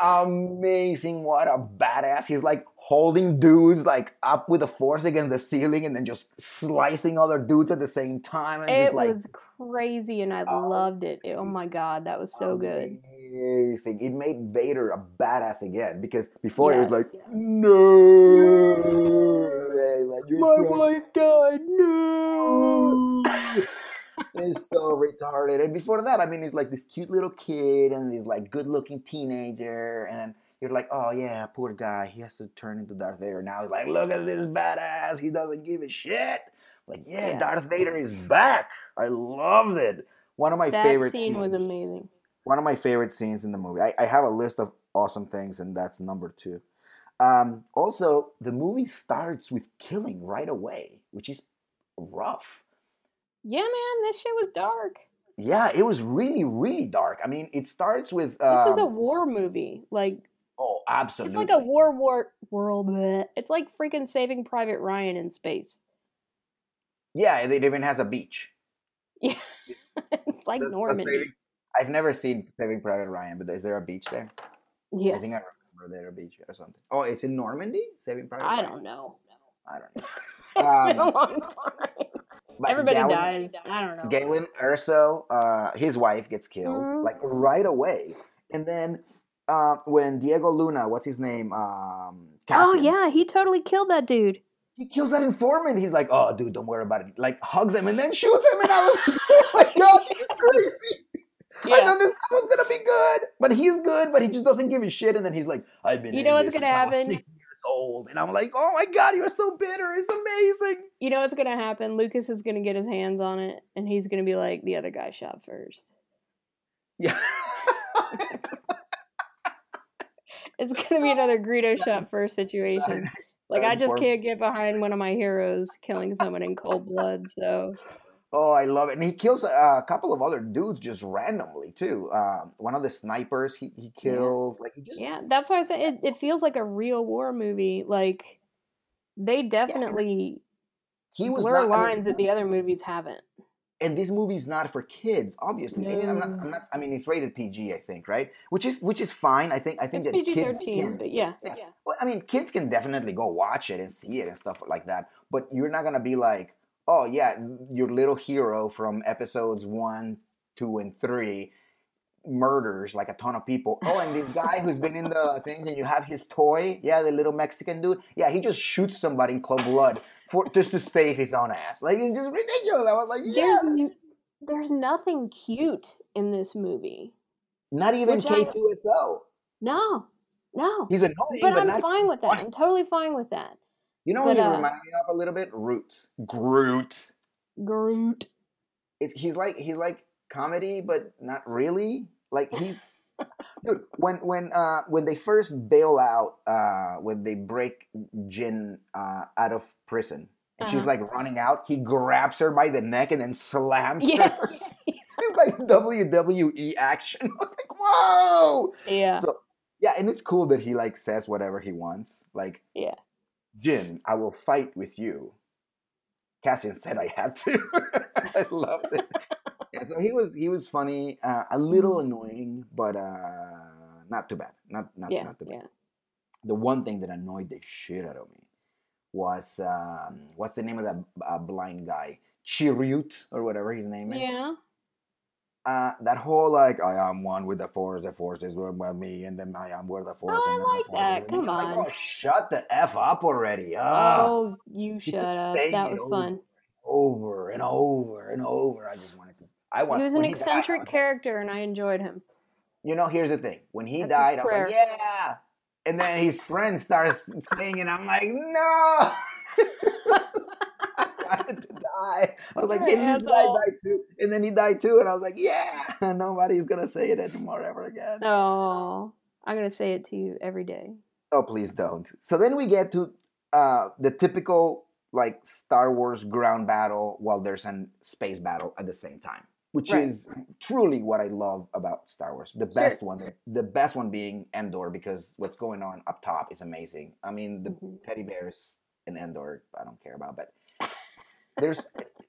Amazing! What a badass! He's like holding dudes like up with the force against the ceiling, and then just slicing other dudes at the same time, and It just like was crazy and I Oh, loved it. Oh my god, that was so good. Amazing. It made Vader a badass again because before he was like, Yes. no, like, My wife died. No. It's so retarded. And before that, I mean, he's like this cute little kid and he's like good-looking teenager, and you're like, oh yeah, poor guy, he has to turn into Darth Vader. Now he's like, look at this badass. He doesn't give a shit. Like, yeah, Yeah. Darth Vader is back. I loved it. One of my that favorite scene was amazing. one of my favorite scenes in the movie. I, I have a list of awesome things, and that's number two. Um, also, the movie starts with killing right away, which is rough. Yeah, man, this shit was dark. Yeah, it was really, really dark. I mean, it starts with. This is a um, war movie. Like Oh, absolutely. it's like a war war world. bleh. It's like freaking Saving Private Ryan in space. Yeah, it even has a beach. Yeah, it's like does Normandy. Saving- I've never seen Saving Private Ryan, but is there a beach there? Yes. I think I remember there a beach or something. Oh, it's in Normandy? Saving Private I Ryan? don't know. I don't know. it's been a Um, long time. Everybody Galen- dies. I don't know. Galen Erso, uh, his wife gets killed Mhm. like right away, and then uh, when Diego Luna, what's his name? Um, oh yeah, he totally killed that dude. he kills that informant. He's like, "Oh, dude, don't worry about it." Like hugs him and then shoots him, and I was like, "Oh my god, this is crazy." I know this guy was gonna be good, but he's good, but he just doesn't give a shit. And then he's like, "I've been." You know what's gonna since I was happen? Old, and I'm like, "Oh my god, you're so bitter. It's amazing." You know what's gonna happen? Lucas is gonna get his hands on it, and he's gonna be like, "The other guy shot first. Yeah. It's gonna be another Greedo shot first situation. Like I just can't get behind one of my heroes killing someone in cold blood. So Oh, I love it. And he kills a, a couple of other dudes just randomly too. Um, one of the snipers he, he kills. Like he just yeah, that's why I said it, it feels like a real war movie. Like they definitely he was blur not, I mean, lines that the other movies haven't. and this movie's not for kids, obviously. And I'm not, I'm not. I mean, it's rated PG, I think, right? Which is which is fine. I think. I think It's that PG kids thirteen, can. but yeah, Yeah. yeah. Well, I mean, kids can definitely go watch it and see it and stuff like that. But you're not gonna be like, oh yeah, your little hero from episodes one, two, and three murders like a ton of people. Oh, and this guy who's been in the things, and you have his toy, yeah, the little Mexican dude, yeah, he just shoots somebody in cold blood for just to save his own ass. Like it's just ridiculous. I was like, yeah, There's there's nothing cute in this movie. not even which I- K2SO. No, no. He's annoying, but but, I'm fine with that. I'm totally fine with that. You know what he uh, reminds me of a little bit? Roots. Groot. Groot. it's, he's like he's like comedy, but not really. Like he's dude. When when uh when they first bail out, uh when they break Jyn uh out of prison, and she's Uh-huh. like running out, he grabs her by the neck and then slams Yeah. her. it's like WWE action. I was like, whoa. Yeah. So yeah, and it's cool that he like says whatever he wants. Like Yeah. Jyn, I will fight with you. Cassian said I have to. I loved it. Yeah, so he was he was funny, uh, a little annoying, but uh, not too bad. Not not Yeah. not too bad. Yeah. The one thing that annoyed the shit out of me was um, what's the name of that uh, blind guy? Chirrut or whatever his name is. Yeah. Uh, that whole like I am one with the force, the force is with with me, and then I am with the force. I then the like that. is with me. Come like, on. oh, shut the f up already! Oh, you shut up. That was over fun. over and over and over. I just wanted to. I want. He was an when died, eccentric character, and I enjoyed him. You know, here's the thing. When he That's died, I'm like, yeah. And then his friend starts saying it. I'm like, no. I die. I was like, and an this died too. And then he died too. And I was like, yeah. Nobody's gonna say it anymore ever again. Oh, I'm gonna say it to you every day. Oh, please don't. So then we get to uh, the typical like Star Wars ground battle while there's an space battle at the same time, which Right. is truly what I love about Star Wars. The Sure. best one, the best one being Endor because what's going on up top is amazing. I mean, the Mhm. teddy bears in Endor, I don't care about, but there's,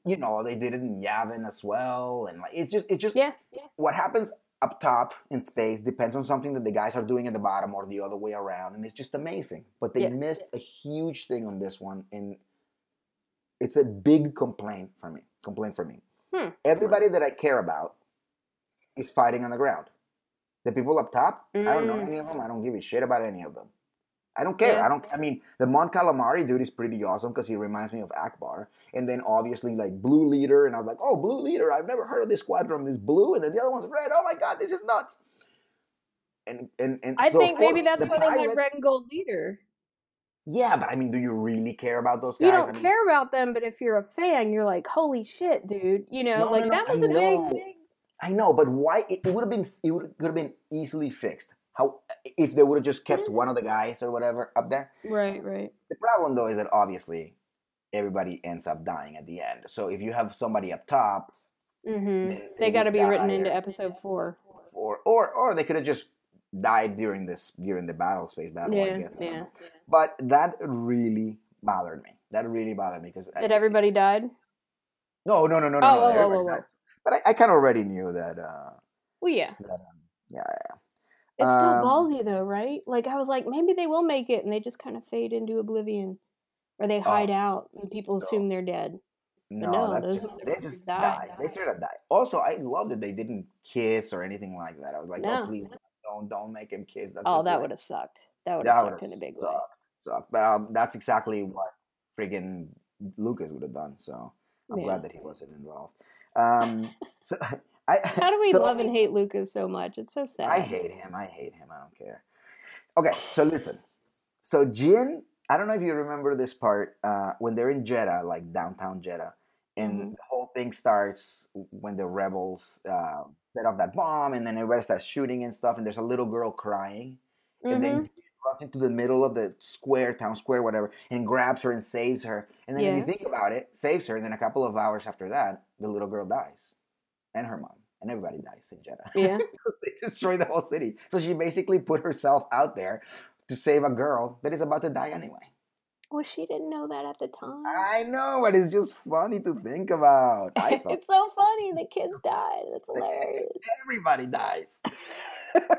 you know, they did it in Yavin as well, and like it's just, it's just Yeah. Yeah. what happens up top in space depends on something that the guys are doing at the bottom or the other way around and it's just amazing but they Yeah. missed a huge thing on this one and it's a big complaint for me complaint for me Hmm. everybody that i care about is fighting on the ground the people up top i don't know Mm. any of them i don't give a shit about any of them i don't care Yeah. i don't i mean the mon calamari dude is pretty awesome because he reminds me of Ackbar and then obviously like blue leader and i was like oh blue leader i've never heard of this squadron it's blue and then the other one's red oh my god this is nuts and and, and I so, think maybe that's the why they pilot- had red and gold leader. yeah but i mean do you really care about those guys You I don't mean, care about them, but if you're a fan, you're like, "Holy shit, dude!" You know, No, no, like no, that was a know. big, thing. i know but why it, it would have been it would could have been easily fixed how if they would have just kept Mhm. one of the guys or whatever up there Right, right. the problem though is that obviously everybody ends up dying at the end so if you have somebody up top hmm They- They, got to be written into episode four. or or or they could have just died during this during the battle space battle I Yeah, guess I yeah. but that really bothered me that really bothered me because That everybody died. no no no no no, Oh, no oh, oh, oh, oh. but I, I kind of already knew that uh Well, yeah. that um, yeah yeah It's still Um, ballsy though, right? Like I was like, maybe they will make it, and they just kind of fade into oblivion. or they hide out and people assume they're dead. No, no, those just, they just die. died. They straight up died. Also, I love that they didn't kiss or anything like that. I was like, No. oh please don't don't make him kiss. That's Oh, that like- would have sucked. That would have sucked in a big way. sucked, sucked. But um, that's exactly what friggin' Lucas would have done. So I'm Yeah. glad that he wasn't involved. Um, so I How do we so- love and hate Lucas so much? It's so sad. I hate him. I hate him. I don't care. Okay, so listen. So Jin, I don't know if you remember this part uh, when they're in Jedha, like downtown Jedha, and Mhm. the whole thing starts when the rebels uh, set off that bomb, and then everybody starts shooting and stuff, and there's a little girl crying, and then Mhm. Jyn runs into the middle of the square, town square, whatever, and grabs her and saves her. And then if you think about it, saves her. And then a couple of hours after that, the little girl dies, and her mom, and everybody dies in Jedha Yeah. because they destroy the whole city. So she basically put herself out there to save a girl that is about to die anyway. Well, she didn't know that at the time. I know, but it's just funny to think about. I thought it's so funny. The kids died. That's hilarious. everybody dies.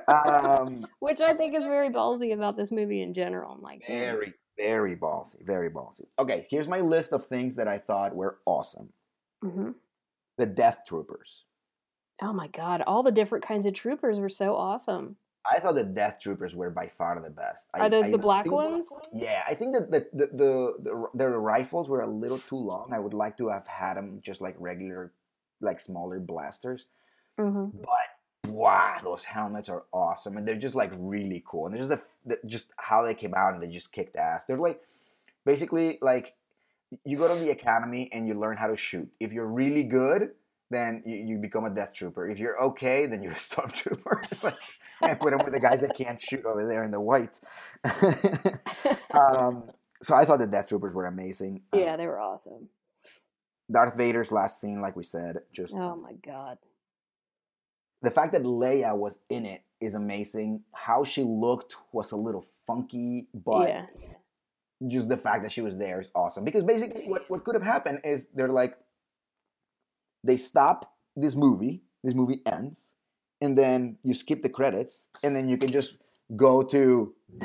um, Which I think is very ballsy about this movie in general. I'm like, damn. very, very ballsy. Very ballsy. Okay, here's my list of things that I thought were awesome. Mhm. The Death Troopers. Oh my god, all the different kinds of troopers were so awesome. I thought the Death Troopers were by far the best. I, Are those I the black think- ones? Yeah, I think that the the, the the their rifles were a little too long. I would like to have had them just like regular, like smaller blasters. hmm But wow, those helmets are awesome, and they're just like really cool. And there's just the, the just how they came out and they just kicked ass. They're like basically like you go to the academy and you learn how to shoot. If you're really good, then you, you become a death trooper. If you're okay, then you're a stormtrooper. it's like I put them with the guys that can't shoot over there in the white. um, so I thought the death troopers were amazing. Uh, Yeah, they were awesome. Darth Vader's last scene, like we said, just Oh my god. the fact that Leia was in it is amazing. How she looked was a little funky, but yeah. just the fact that she was there is awesome. Because basically, what, what could have happened is they're like, they stop this movie, this movie ends, and then you skip the credits, and then you can just go to.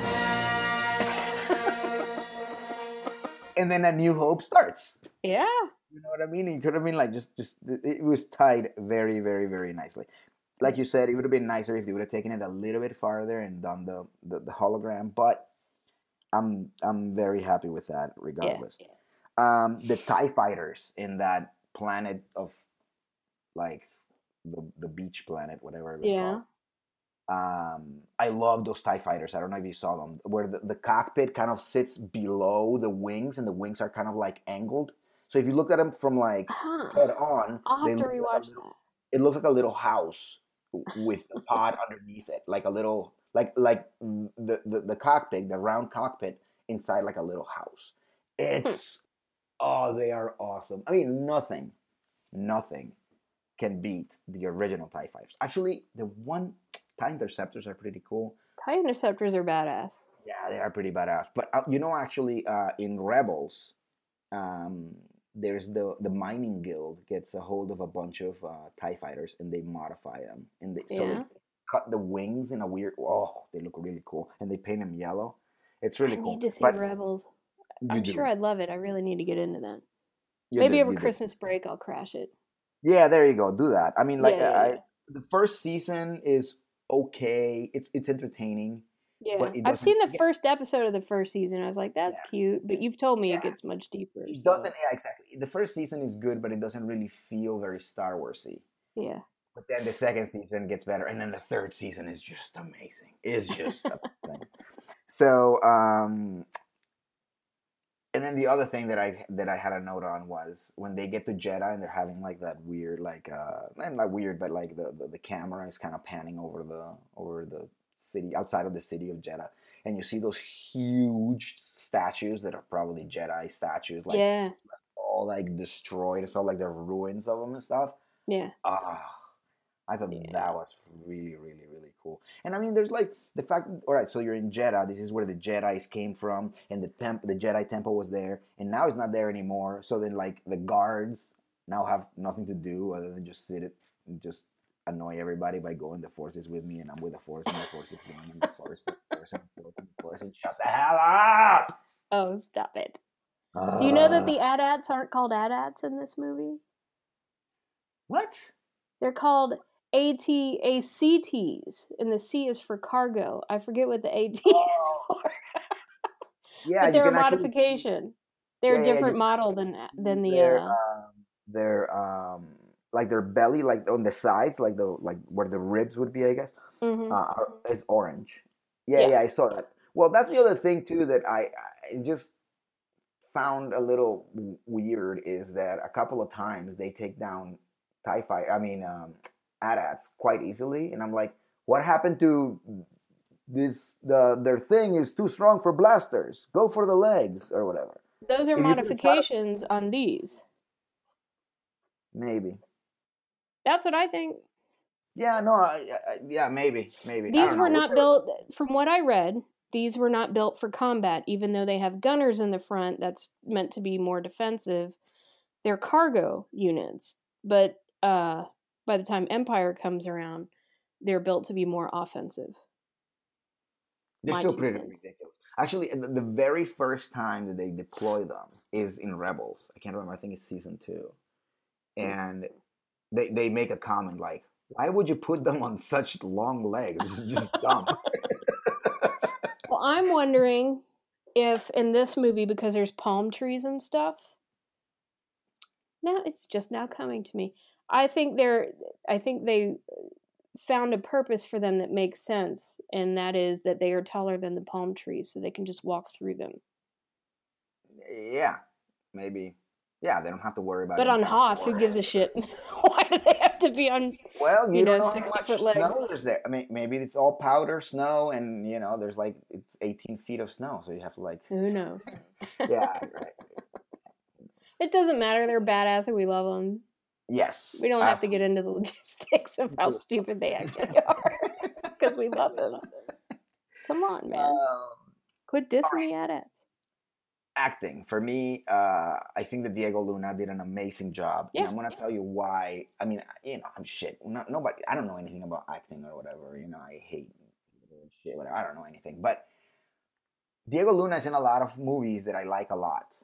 and then a new hope starts. Yeah. You know what I mean? It could have been like just, just it was tied very, very, very nicely. Like you said, it would have been nicer if they would have taken it a little bit farther and done the the, the hologram. But I'm I'm very happy with that, regardless. Um, the Tie Fighters in that planet of like the the beach planet, whatever it was Yeah. called. Um, I love those Tie Fighters. I don't know if you saw them, where the, the cockpit kind of sits below the wings, and the wings are kind of like angled. So if you look at them from like Huh. head on, I'll have to look like rewatch that. it looks like a little house with a pod underneath it, like a little, like like mm, the, the the cockpit, the round cockpit inside like a little house. It's oh, they are awesome. I mean, nothing, nothing can beat the original Tie Fighters. Actually, the one Tie Interceptors are pretty cool. TIE interceptors are badass. Yeah, they are pretty badass. But uh, you know, actually, uh, in Rebels, um, there's the the mining guild gets a hold of a bunch of uh, Tie fighters and they modify them, and they so they cut the wings in a weird. Oh, they look really cool, and they paint them yellow. It's really I cool. need to see But Rebels. I'm do. sure I'd love it. I really need to get into that. You Maybe do, over do. Christmas break I'll crash it. Yeah, there you go. Do that. I mean, like Yeah, yeah, I, yeah. the first season is okay. It's it's entertaining. Yeah. but it I've seen the first episode of the first season. I was like, that's Yeah. cute. But you've told me Yeah. it gets much deeper. It so, doesn't. Yeah, exactly. The first season is good, but it doesn't really feel very Star Warsy. Yeah. But then the second season gets better, and then the third season is just amazing. It's just amazing. So, um, and then the other thing that I that I had a note on was when they get to Jedha and they're having like that weird, like uh, not not weird, but like the, the the camera is kind of panning over the over the city outside of the city of Jedha, and you see those huge statues that are probably Jedi statues, like yeah. all like destroyed and stuff, like the ruins of them and stuff. Yeah. Ah, I thought Yeah. that was really, really, really cool. And I mean, there's like the fact. All right, so you're in Jedha. This is where the Jedi's came from, and the temp, the Jedi temple was there, and now it's not there anymore. So then, like the guards now have nothing to do other than just sit it and just annoy everybody by going. The Force is with me, and I'm with the Force, and the Force is one, and the Force, the Force, and the Force, and the Force, and shut the hell up. Oh, stop it. Do you know that Uh, the AT-ATs aren't called AT-ATs in this movie? what? They're called AT-ACTs, and the C is for cargo. I forget what the AT is for, Yeah, but they're a can actually- modification. They're Yeah, a different you- model than than the. their, Uh, um, their um like their belly like on the sides like the like where the ribs would be i guess mhm. uh, is orange yeah, Yeah. yeah i saw that well that's the other thing too that i i just found a little w- weird is that a couple of times they take down tie fight i mean um AT-ATs quite easily and i'm like what happened to this the their thing is too strong for blasters go for the legs or whatever Those are if you put a shot of- modifications on these. maybe That's what I think. Yeah, no, I, I, yeah, maybe, maybe. These were know. not Whichever- built, from what I read, these were not built for combat, even though they have gunners in the front that's meant to be more defensive. They're cargo units, but uh, by the time Empire comes around, they're built to be more offensive. They're my still pretty cents. ridiculous. Actually, the, the very first time that they deploy them is in Rebels. I can't remember. I think it's season two, Hmm. and they they make a comment like, "Why would you put them on such long legs? This is just dumb." Well, I'm wondering if in this movie, because there's palm trees and stuff, now it's just now coming to me. I think they're, I think they found a purpose for them that makes sense, and that is that they are taller than the palm trees, so they can just walk through them. yeah, maybe. Yeah, they don't have to worry about. It. But on Hoth, who gives a shit? Why do they have to be on? Well, you, you don't know, know how 60 much snow there's there. I mean, maybe it's all powder snow, and you know, there's like it's 18 feet of snow, so you have to like, Who knows? yeah, right. It doesn't matter. They're badass, and we love them. Yes, We don't have to get into the logistics of how stupid they actually are because we love them. Come on, man. Um, Quit dissing the AT-ATs. acting for me uh i think that diego luna did an amazing job and i'm gonna tell you why i mean you know i'm shit no, nobody i don't know anything about acting or whatever you know i hate shit whatever i don't know anything but diego luna is in a lot of movies that i like a lot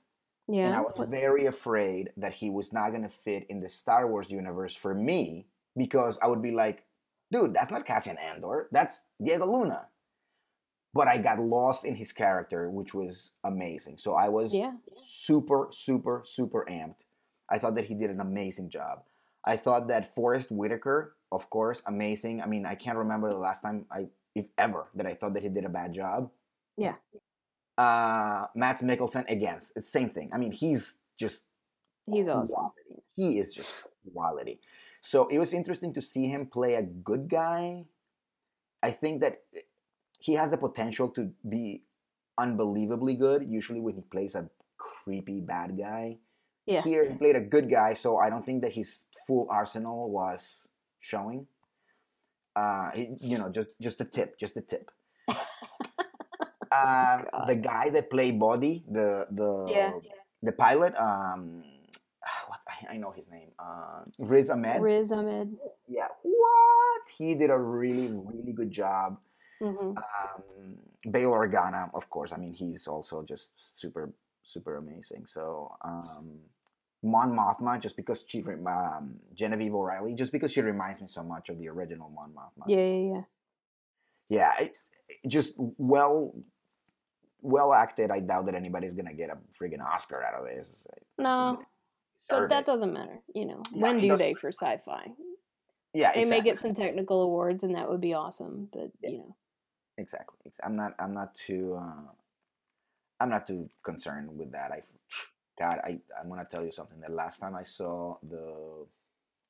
Yeah. and i was very afraid that he was not gonna fit in the star wars universe for me because i would be like dude that's not cassian andor that's diego luna but I got lost in his character, which was amazing. So I was Yeah. super, super, super amped. I thought that he did an amazing job. I thought that Forest Whitaker, of course, amazing. I mean, I can't remember the last time I, if ever, that I thought that he did a bad job. Yeah. Uh, Mads Mikkelsen, again, it's the same thing. I mean, he's just He's awesome. quality. He is just quality. So it was interesting to see him play a good guy. I think that he has the potential to be unbelievably good. Usually, when he plays a creepy bad guy, Yeah. here he played a good guy. So I don't think that his full arsenal was showing. Uh, he, you know, just just a tip, just a tip. God. the guy that played Bodhi, the the Yeah. the pilot, um, what I, I know his name, uh, Riz Ahmed. Riz Ahmed. Yeah, what he did a really really good job. hmm Um, Bail Organa, of course. I mean, he's also just super super amazing. So, um, Mon Mothma, just because she, um, Genevieve O'Reilly, just because she reminds me so much of the original Mon Mothma. Yeah, yeah, yeah. yeah, it, it just well well acted. I doubt that anybody's gonna get a friggin' Oscar out of this. No, but that doesn't matter. You know, Yeah, when do they for sci-fi? Yeah, They exactly. may get some technical awards, and that would be awesome. But you know, exactly. I'm not. I'm not too. Uh, I'm not too concerned with that. I, God, I. I'm gonna tell you something. The last time I saw the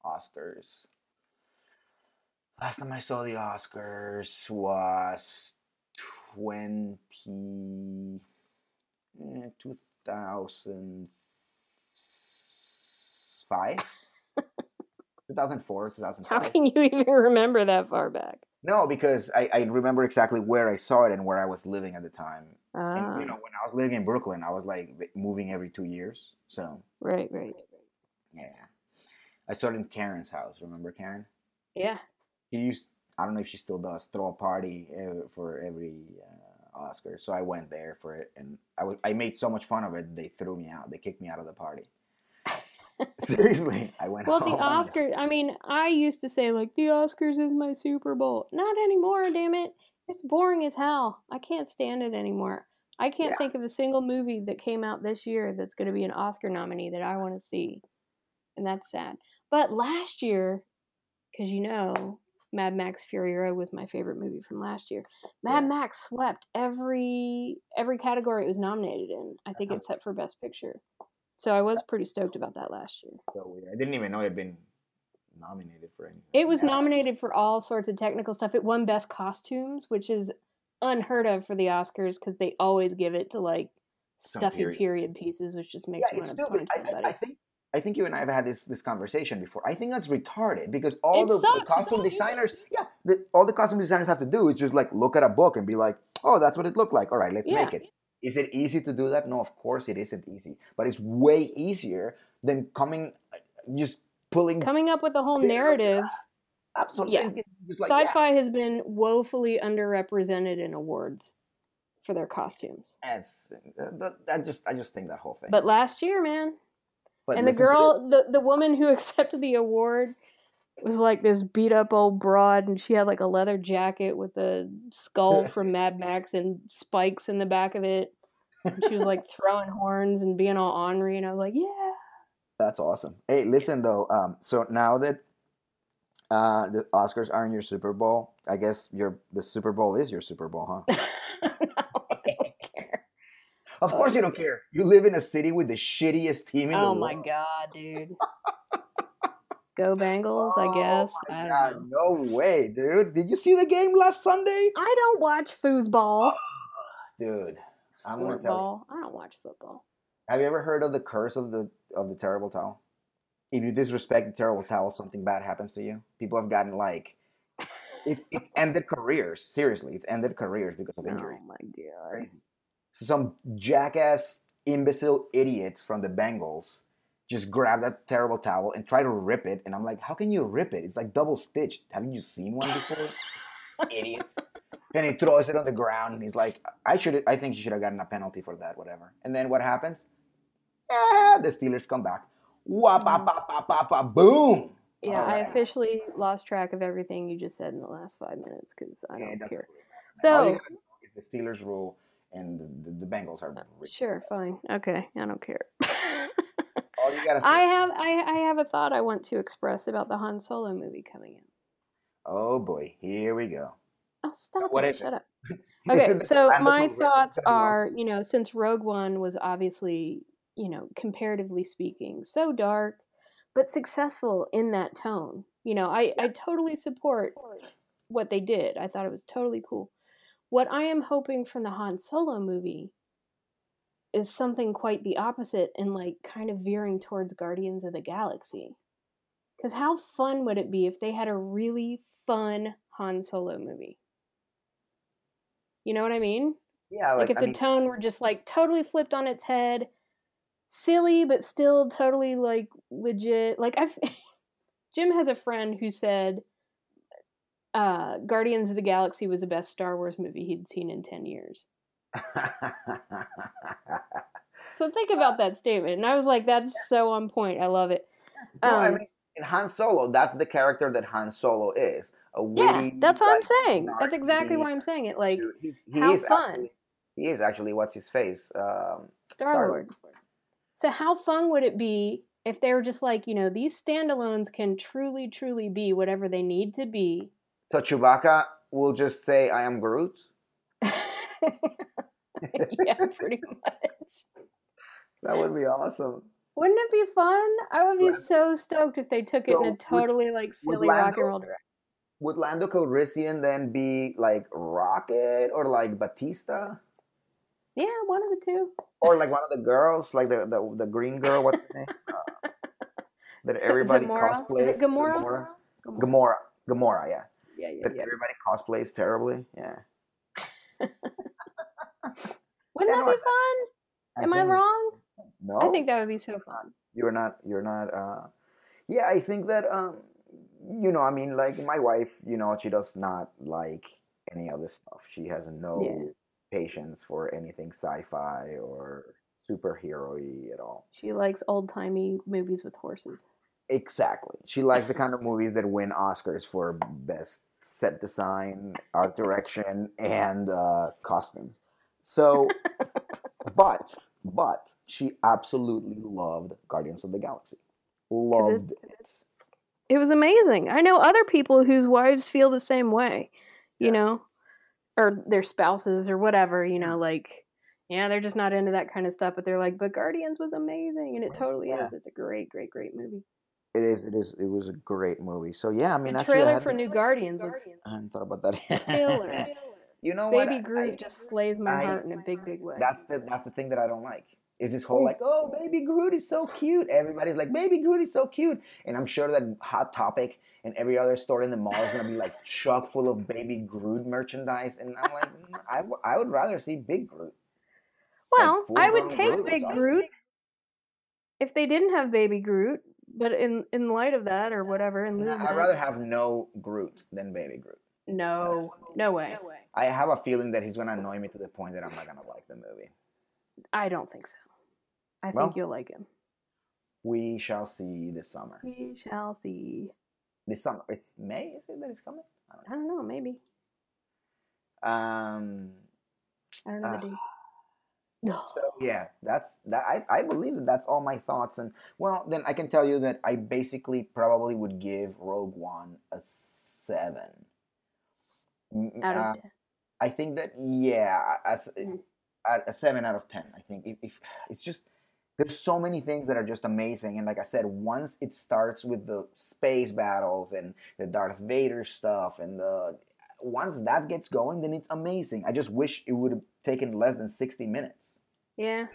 Oscars, last time I saw the Oscars was twenty. eh, 2005 2004 how can you even remember that far back? No, because I, I remember exactly where I saw it and where I was living at the time. Ah, And you know, when I was living in Brooklyn, I was like moving every two years. So right, right. yeah, I saw it in Karen's house. Remember Karen? Yeah, She used I don't know if she still does throw a party for every uh, Oscars, so I went there for it, and I was I made so much fun of it. They threw me out. They kicked me out of the party. Seriously, I went. Well, the. Oscars. I mean, I used to say like the Oscars is my Super Bowl. Not anymore. Damn it! It's boring as hell. I can't stand it anymore. I can't Yeah. think of a single movie that came out this year that's going to be an Oscar nominee that I want to see, and that's sad. But last year, because you know, Mad Max Fury Road was my favorite movie from last year. Mad Yeah. Max swept every every category it was nominated in. I think sounds- except for Best Picture. So I was pretty stoked about that last year. So weird. I didn't even know it had been nominated for anything. It was Yeah. nominated for all sorts of technical stuff. It won Best Costumes, which is unheard of for the Oscars because they always give it to like Some stuffy period. period. pieces, which just makes Yeah, you want to punch I. I think I think you and I have had this this conversation before. I think that's retarded because all the, the costume designers, yeah, the, all the costume designers have to do is just like look at a book and be like, oh, that's what it looked like. All right, let's Yeah. make it. Is it easy to do that? No, of course it isn't easy, but it's way easier than coming uh, just pulling Coming up with a whole narrative, absolutely. Yeah. Like, sci-fi has been woefully underrepresented in awards for their costumes. That's uh, that, I just I just think that whole thing. But last year, man, But and the listen to this. girl, the the woman who accepted the award was like this beat up old broad, and she had like a leather jacket with a skull from Mad Max and spikes in the back of it. And she was like throwing horns and being all ornery, and I was like, yeah. That's awesome. Hey, listen though. Um, so now that uh, the Oscars aren't your Super Bowl, I guess your the Super Bowl is your Super Bowl, huh? no, I don't care. Of course you don't care. You live in a city with the shittiest team in the Oh my god, dude. Go Bengals, I oh guess. Oh I don't God, know. no way, dude. Did you see the game last Sunday? I don't watch foosball. Oh, dude, I'm gonna tell you. I don't watch football. have you ever heard of the curse of the of the terrible towel? If you disrespect the terrible towel, something bad happens to you. People have gotten like it's it's ended careers. Seriously, it's ended careers because of oh injury. Oh my god. crazy. So some jackass, imbecile idiots from the Bengals just grab that terrible towel and try to rip it. And I'm like, how can you rip it? It's like double stitched. Haven't you seen one before? Idiots. And he throws it on the ground and he's like, I should I think you should have gotten a penalty for that, whatever. And then what happens? Yeah, the Steelers come back. Wah, pa, pa, pa, pa, pa, boom. Yeah, All I officially lost track of everything you just said in the last five minutes because I Yeah, don't care. weird, man. All you So, gotta know is the Steelers rule and the, the, the Bengals are uh, sure, fine. Okay, I don't care. All you gotta say. I have I, I have a thought I want to express about the Han Solo movie coming in. Oh boy, here we go. Oh, stop What it! is it? Shut up. Okay, so my thoughts are, you know, since Rogue One was obviously, you know, comparatively speaking, so dark, but successful in that tone. You know, I, I totally support what they did. I thought it was totally cool. What I am hoping from the Han Solo movie is something quite the opposite and like kind of veering towards Guardians of the Galaxy. Because how fun would it be if they had a really fun Han Solo movie? You know what I mean? Yeah, Like, like, if I the mean, tone were just like totally flipped on its head, silly but still totally like legit. Like I've Jim has a friend who said uh Guardians of the Galaxy was the best Star Wars movie he'd seen in 10 years. So think about that statement. And I was like that's so on point. I love it. no, I Um, mean, in Han Solo, that's the character that Han Solo is. A Yeah, that's what I'm saying. That's exactly why I'm saying it. Like. He, he how fun. Actually, he is actually what's his face? Um, Star Lord. So how fun would it be if they were just like, you know, these standalones can truly, truly be whatever they need to be. So Chewbacca will just say, "I am Groot." yeah, pretty much. That would be awesome. Wouldn't it be fun? I would be so stoked if they took it So in a would- totally like silly rock and roll direction. Would Lando Calrissian then be like Rocket or like Batista Yeah, one of the two. or like one of the girls, like the the, the green girl? What's her name? Uh, that everybody Zamora? cosplays. Is it Gamora? Gamora. Gamora. Gamora. Gamora. Yeah. Yeah, yeah, yeah. everybody cosplays terribly. Yeah. Wouldn't that be fun? Am I wrong? No. I think that would be so fun. you're not you're not uh yeah i think that um you know i mean like my wife you know she does not like any other stuff she has no Yeah. patience for anything sci-fi or superhero-y at all. She likes old timey movies with horses. Exactly. She likes the kind of movies that win Oscars for best set design, art direction, and uh, costume. So, but but she absolutely loved Guardians of the Galaxy. Loved it. It was amazing. I know other people whose wives feel the same way, you Yeah. know, or their spouses or whatever, you know, like, yeah, they're just not into that kind of stuff, but they're like, but Guardians was amazing. And it totally Yeah. is. It's a great, great, great movie. It is. It is. It was a great movie. So yeah, I mean, the actually, I trailer hadn't- for New Guardians looks I hadn't thought about that. killer. you know what? Baby I- Groot I- just slays my I- heart in a big, big way. That's the that's the thing that I don't like. Is this whole like, oh, baby Groot is so cute. Everybody's like, baby Groot is so cute, and I'm sure that Hot Topic and every other store in the mall is gonna be like chock full of baby Groot merchandise, and I'm like, mm, I, w- I would rather see Big Groot. Well, I would take Groot Big. Groot if they didn't have Baby Groot. But in in light of that or whatever, in lieu I'd that, rather have no Groot than baby Groot. no, no way. I have a feeling that he's gonna annoy me to the point that I'm not gonna like the movie. I don't think so. I Well- think you'll like him. We shall see this summer. We shall see. This summer, it's May. Is it that it's coming? I don't I don't know. Maybe. Um. I don't know Ah. the date. No. So yeah, that's that. I, I believe that that's all my thoughts, and well, then I can tell you that I basically probably would give Rogue One a seven. Mm, Out uh, of ten. I think that yeah, as Mhm. a, a seven out of ten. I think if, if it's just there's so many things that are just amazing, and like I said, once it starts with the space battles and the Darth Vader stuff, and the once that gets going, then it's amazing. I just wish it would have taken less than sixty minutes. Yeah.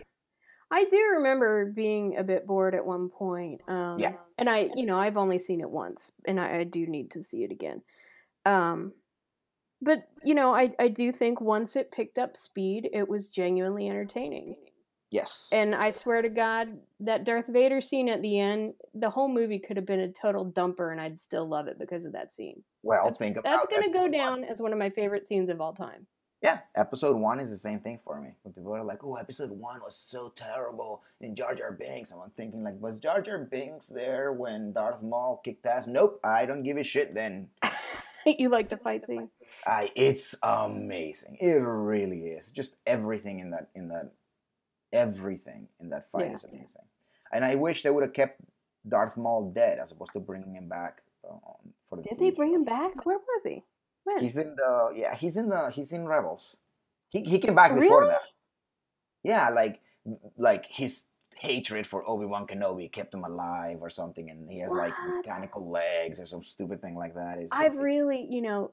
I do remember being a bit bored at one point. Um, Yeah. And I, you know, I've only seen it once, and I, I do need to see it again. Um, but you know, I, I do think once it picked up speed, it was genuinely entertaining. Yes. And I swear to God, that Darth Vader scene at the end, the whole movie could have been a total dumper, and I'd still love it because of that scene. Well, think about That's gonna go down as one of my favorite scenes of all time. Yeah, episode one is the same thing for me. When people are like, "Oh, episode one was so terrible," and Jar Jar Binks, and I'm thinking like, "Was Jar Jar Binks there when Darth Maul kicked ass?" Nope, I don't give a shit. Then you like the fight scene? I, it's amazing. It really is. Just everything in that in that everything in that fight Yeah. is amazing. And I wish they would have kept Darth Maul dead as opposed to bringing him back um, for the. Did TV they bring him back? Where was he? When? He's in the yeah. He's in the he's in Rebels. He he came back before Really? that. Yeah, like like his hatred for Obi Wan Kenobi kept him alive or something, and he has like mechanical legs or some stupid thing like that. It's, I've really, you know,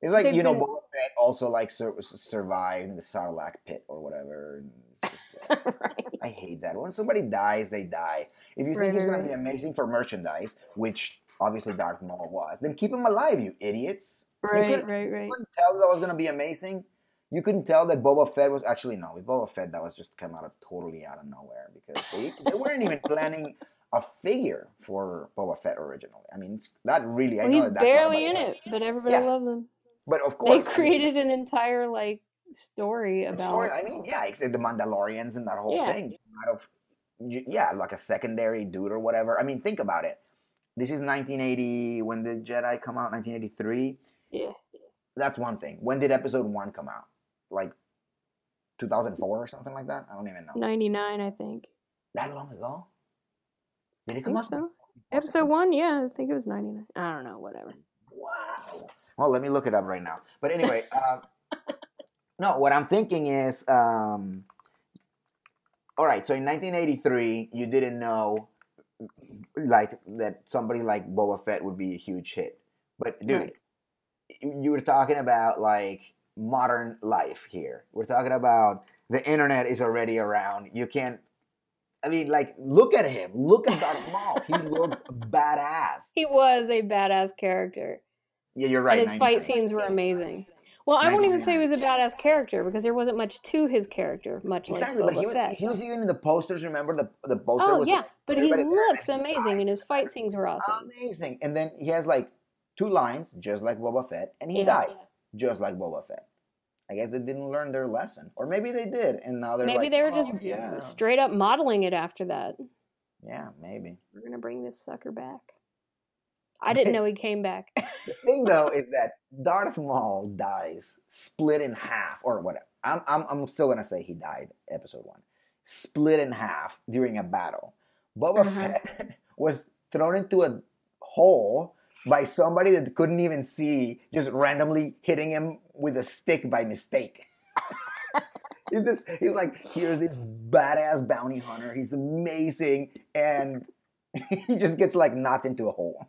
It's like you know, been- Boba Fett also like sur- survived in the Sarlacc pit or whatever. And it's just, uh, right? I hate that. When somebody dies, they die. If you Right, think he's right, gonna be amazing for merchandise, which obviously Darth Maul was, then keep him alive, you idiots. Right, couldn't- right, You couldn't tell that was gonna be amazing. You couldn't tell that Boba Fett was actually no. With Boba Fett, that was just come out of totally out of nowhere because they, they weren't even planning a figure for Boba Fett originally. I mean, it's not really. I know he's that barely in it, but everybody Yeah. loves him. But of course, They I mean, created an entire like story about. story- I mean, yeah, the Mandalorians and that whole Yeah. thing. Out of yeah, like a secondary dude or whatever. I mean, think about it. This is 1980. When the Jedi come out? 1983. Yeah, That's one thing. When did Episode One come out? Like 2004 or something like that. I don't even know. ninety nine, I think. That long ago? Did it come out? so. Episode one, yeah, I think it was ninety nine. I don't know, whatever. Wow. Well, let me look it up right now. But anyway, uh, no, what I'm thinking is, um, all right. So in 1983, you didn't know, like that somebody like Boba Fett would be a huge hit. But dude, Right. You were talking about like modern life here. We're talking about the internet is already around. You can't. I mean, like, look at him. Look at Darth Maul. He looks badass. He was a badass character, Yeah, you're right. and his fight scenes were amazing. Well, I won't even say he was a badass character because there wasn't much to his character, much Exactly, like but he was Fett. he was even in the posters. Remember the the poster? oh was yeah, but he everybody there, and looks amazing, and his fight scenes were awesome. amazing. And then he has like two lines, just like Boba Fett, and he Yeah. dies just like Boba Fett. I guess they didn't learn their lesson, or maybe they did, and now they're Maybe like, they were "Oh, just yeah, straight up modeling it after that. yeah, maybe. We're gonna bring this sucker back. I didn't know he came back. The thing though is that Darth Maul dies split in half, or whatever. I'm I'm I'm still gonna say he died. Episode one, split in half during a battle. Boba Uh-huh. Fett was thrown into a hole by somebody that couldn't even see, just randomly hitting him with a stick by mistake. he's this. He's like, here's this badass bounty hunter. He's amazing, and he just gets like knocked into a hole.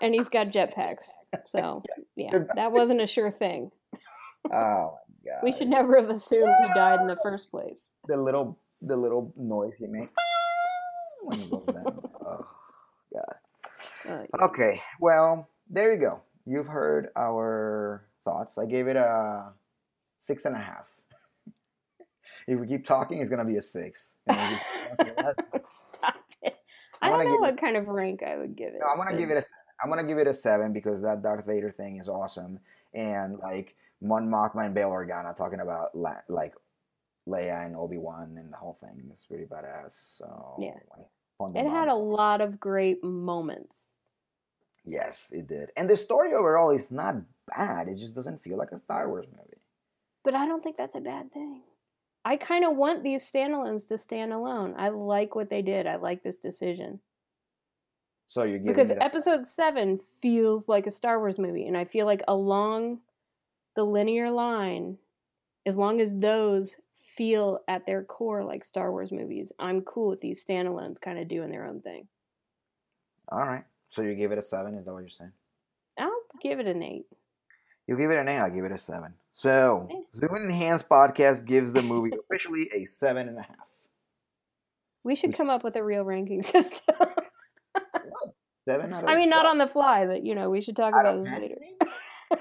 and he's got jetpacks. So yeah, that wasn't a sure thing. Oh my god! We should never have assumed he died in the first place. the little the little noise he made when he goes down. Oh god. Uh, yeah. Okay, well there you go. You've heard our thoughts. I gave it a six and a half. if we keep talking, it's gonna be a six. And if we keep talking less- Stop it. I I don't know what kind of rank I would give it. No, I'm gonna but- give it a. I'm gonna give it a seven because that Darth Vader thing is awesome, and like Mon Mothma and Bail Organa talking about la- like Leia and Obi Wan and the whole thing is pretty badass. So Yeah. It had a lot of great moments. Yes, it did. And the story overall is not bad. It just doesn't feel like a Star Wars movie. But I don't think that's a bad thing. I kind of want these standalones to stand alone. I like what they did. I like this decision. So you're giving Because episode 7 feels like a Star Wars movie. And I feel like along the linear line, as long as those feel at their core like Star Wars movies, I'm cool with these standalones kind of doing their own thing. all right. So you give it a seven. Is that what you're saying? I'll give it an 8. You give it an eight. I give it a seven. So. Zoom and Enhanced podcast gives the movie officially a seven and a half. We should come up with a real ranking system. Seven out of I mean, not what? on the fly, but you know, we should talk out about this 10, later.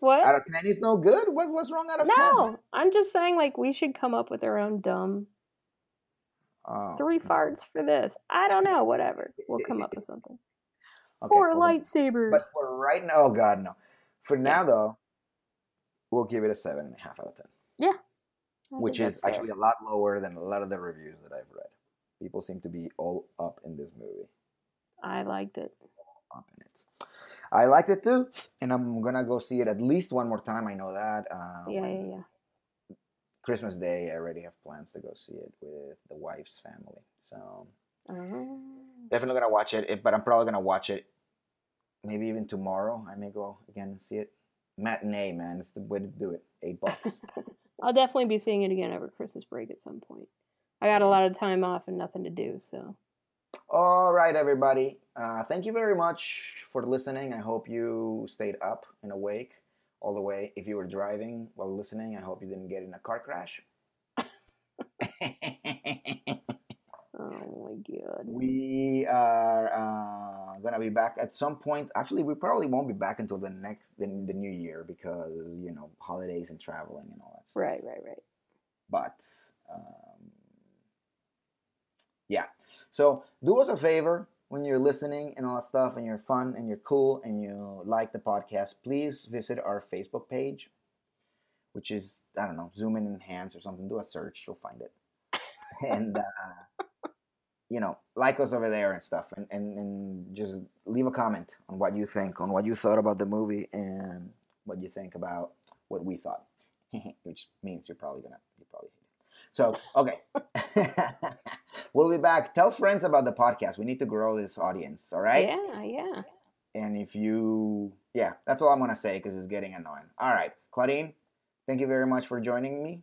what? Out of ten is no good. What, what's wrong out of ten? no, I'm just saying, like, we should come up with our own dumb Oh. three farts for this. I don't know, whatever. We'll come up with something. Okay, Four well, lightsabers. But for right now, oh god, no. For now though, we'll give it a seven and a half out of ten, I which is fair. actually a lot lower than a lot of the reviews that I've read. People seem to be all up in this movie. I liked it. Up in it. I liked it too, and I'm gonna go see it at least one more time. I know that. Uh, Yeah, yeah, yeah. Christmas Day, I already have plans to go see it with the wife's family. So Oh. definitely gonna watch it, it- but I'm probably gonna watch it maybe even tomorrow. I may go again and see it. Matinee, man, it's the way to do it. Eight bucks. I'll definitely be seeing it again over Christmas break at some point. I got a lot of time off and nothing to do, so All right, everybody. Uh, thank you very much for listening. I hope you stayed up and awake all the way. If you were driving while listening, I hope you didn't get in a car crash. oh my god. we are uh, gonna be back at some point. Actually, we probably won't be back until the next the, the new year because you know holidays and traveling and all that stuff. Right, right, right. But um, yeah, so do us a favor when you're listening and all that stuff, and you're fun and you're cool and you like the podcast. Please visit our Facebook page, which is I don't know, Zoom in Enhance or something. Do a search, you'll find it, and uh, you know, like us over there and stuff, and, and and just leave a comment on what you think, on what you thought about the movie, and what you think about what we thought. which means you're probably gonna you probably hate it. So okay, we'll be back. Tell friends about the podcast. We need to grow this audience. All right. Yeah, yeah. And if you, yeah, that's all I'm gonna say because it's getting annoying. All right, Claudine, thank you very much for joining me.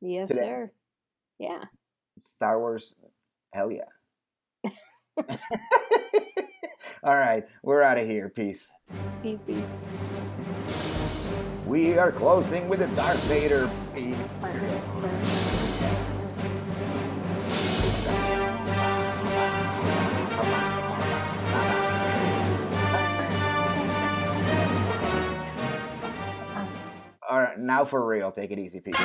Yes, Today. sir. Yeah. Star Wars, hell yeah. all right, we're out of here. Peace. Peace, peace. We are closing with the Darth Vader All right, now for real. Take it easy, people.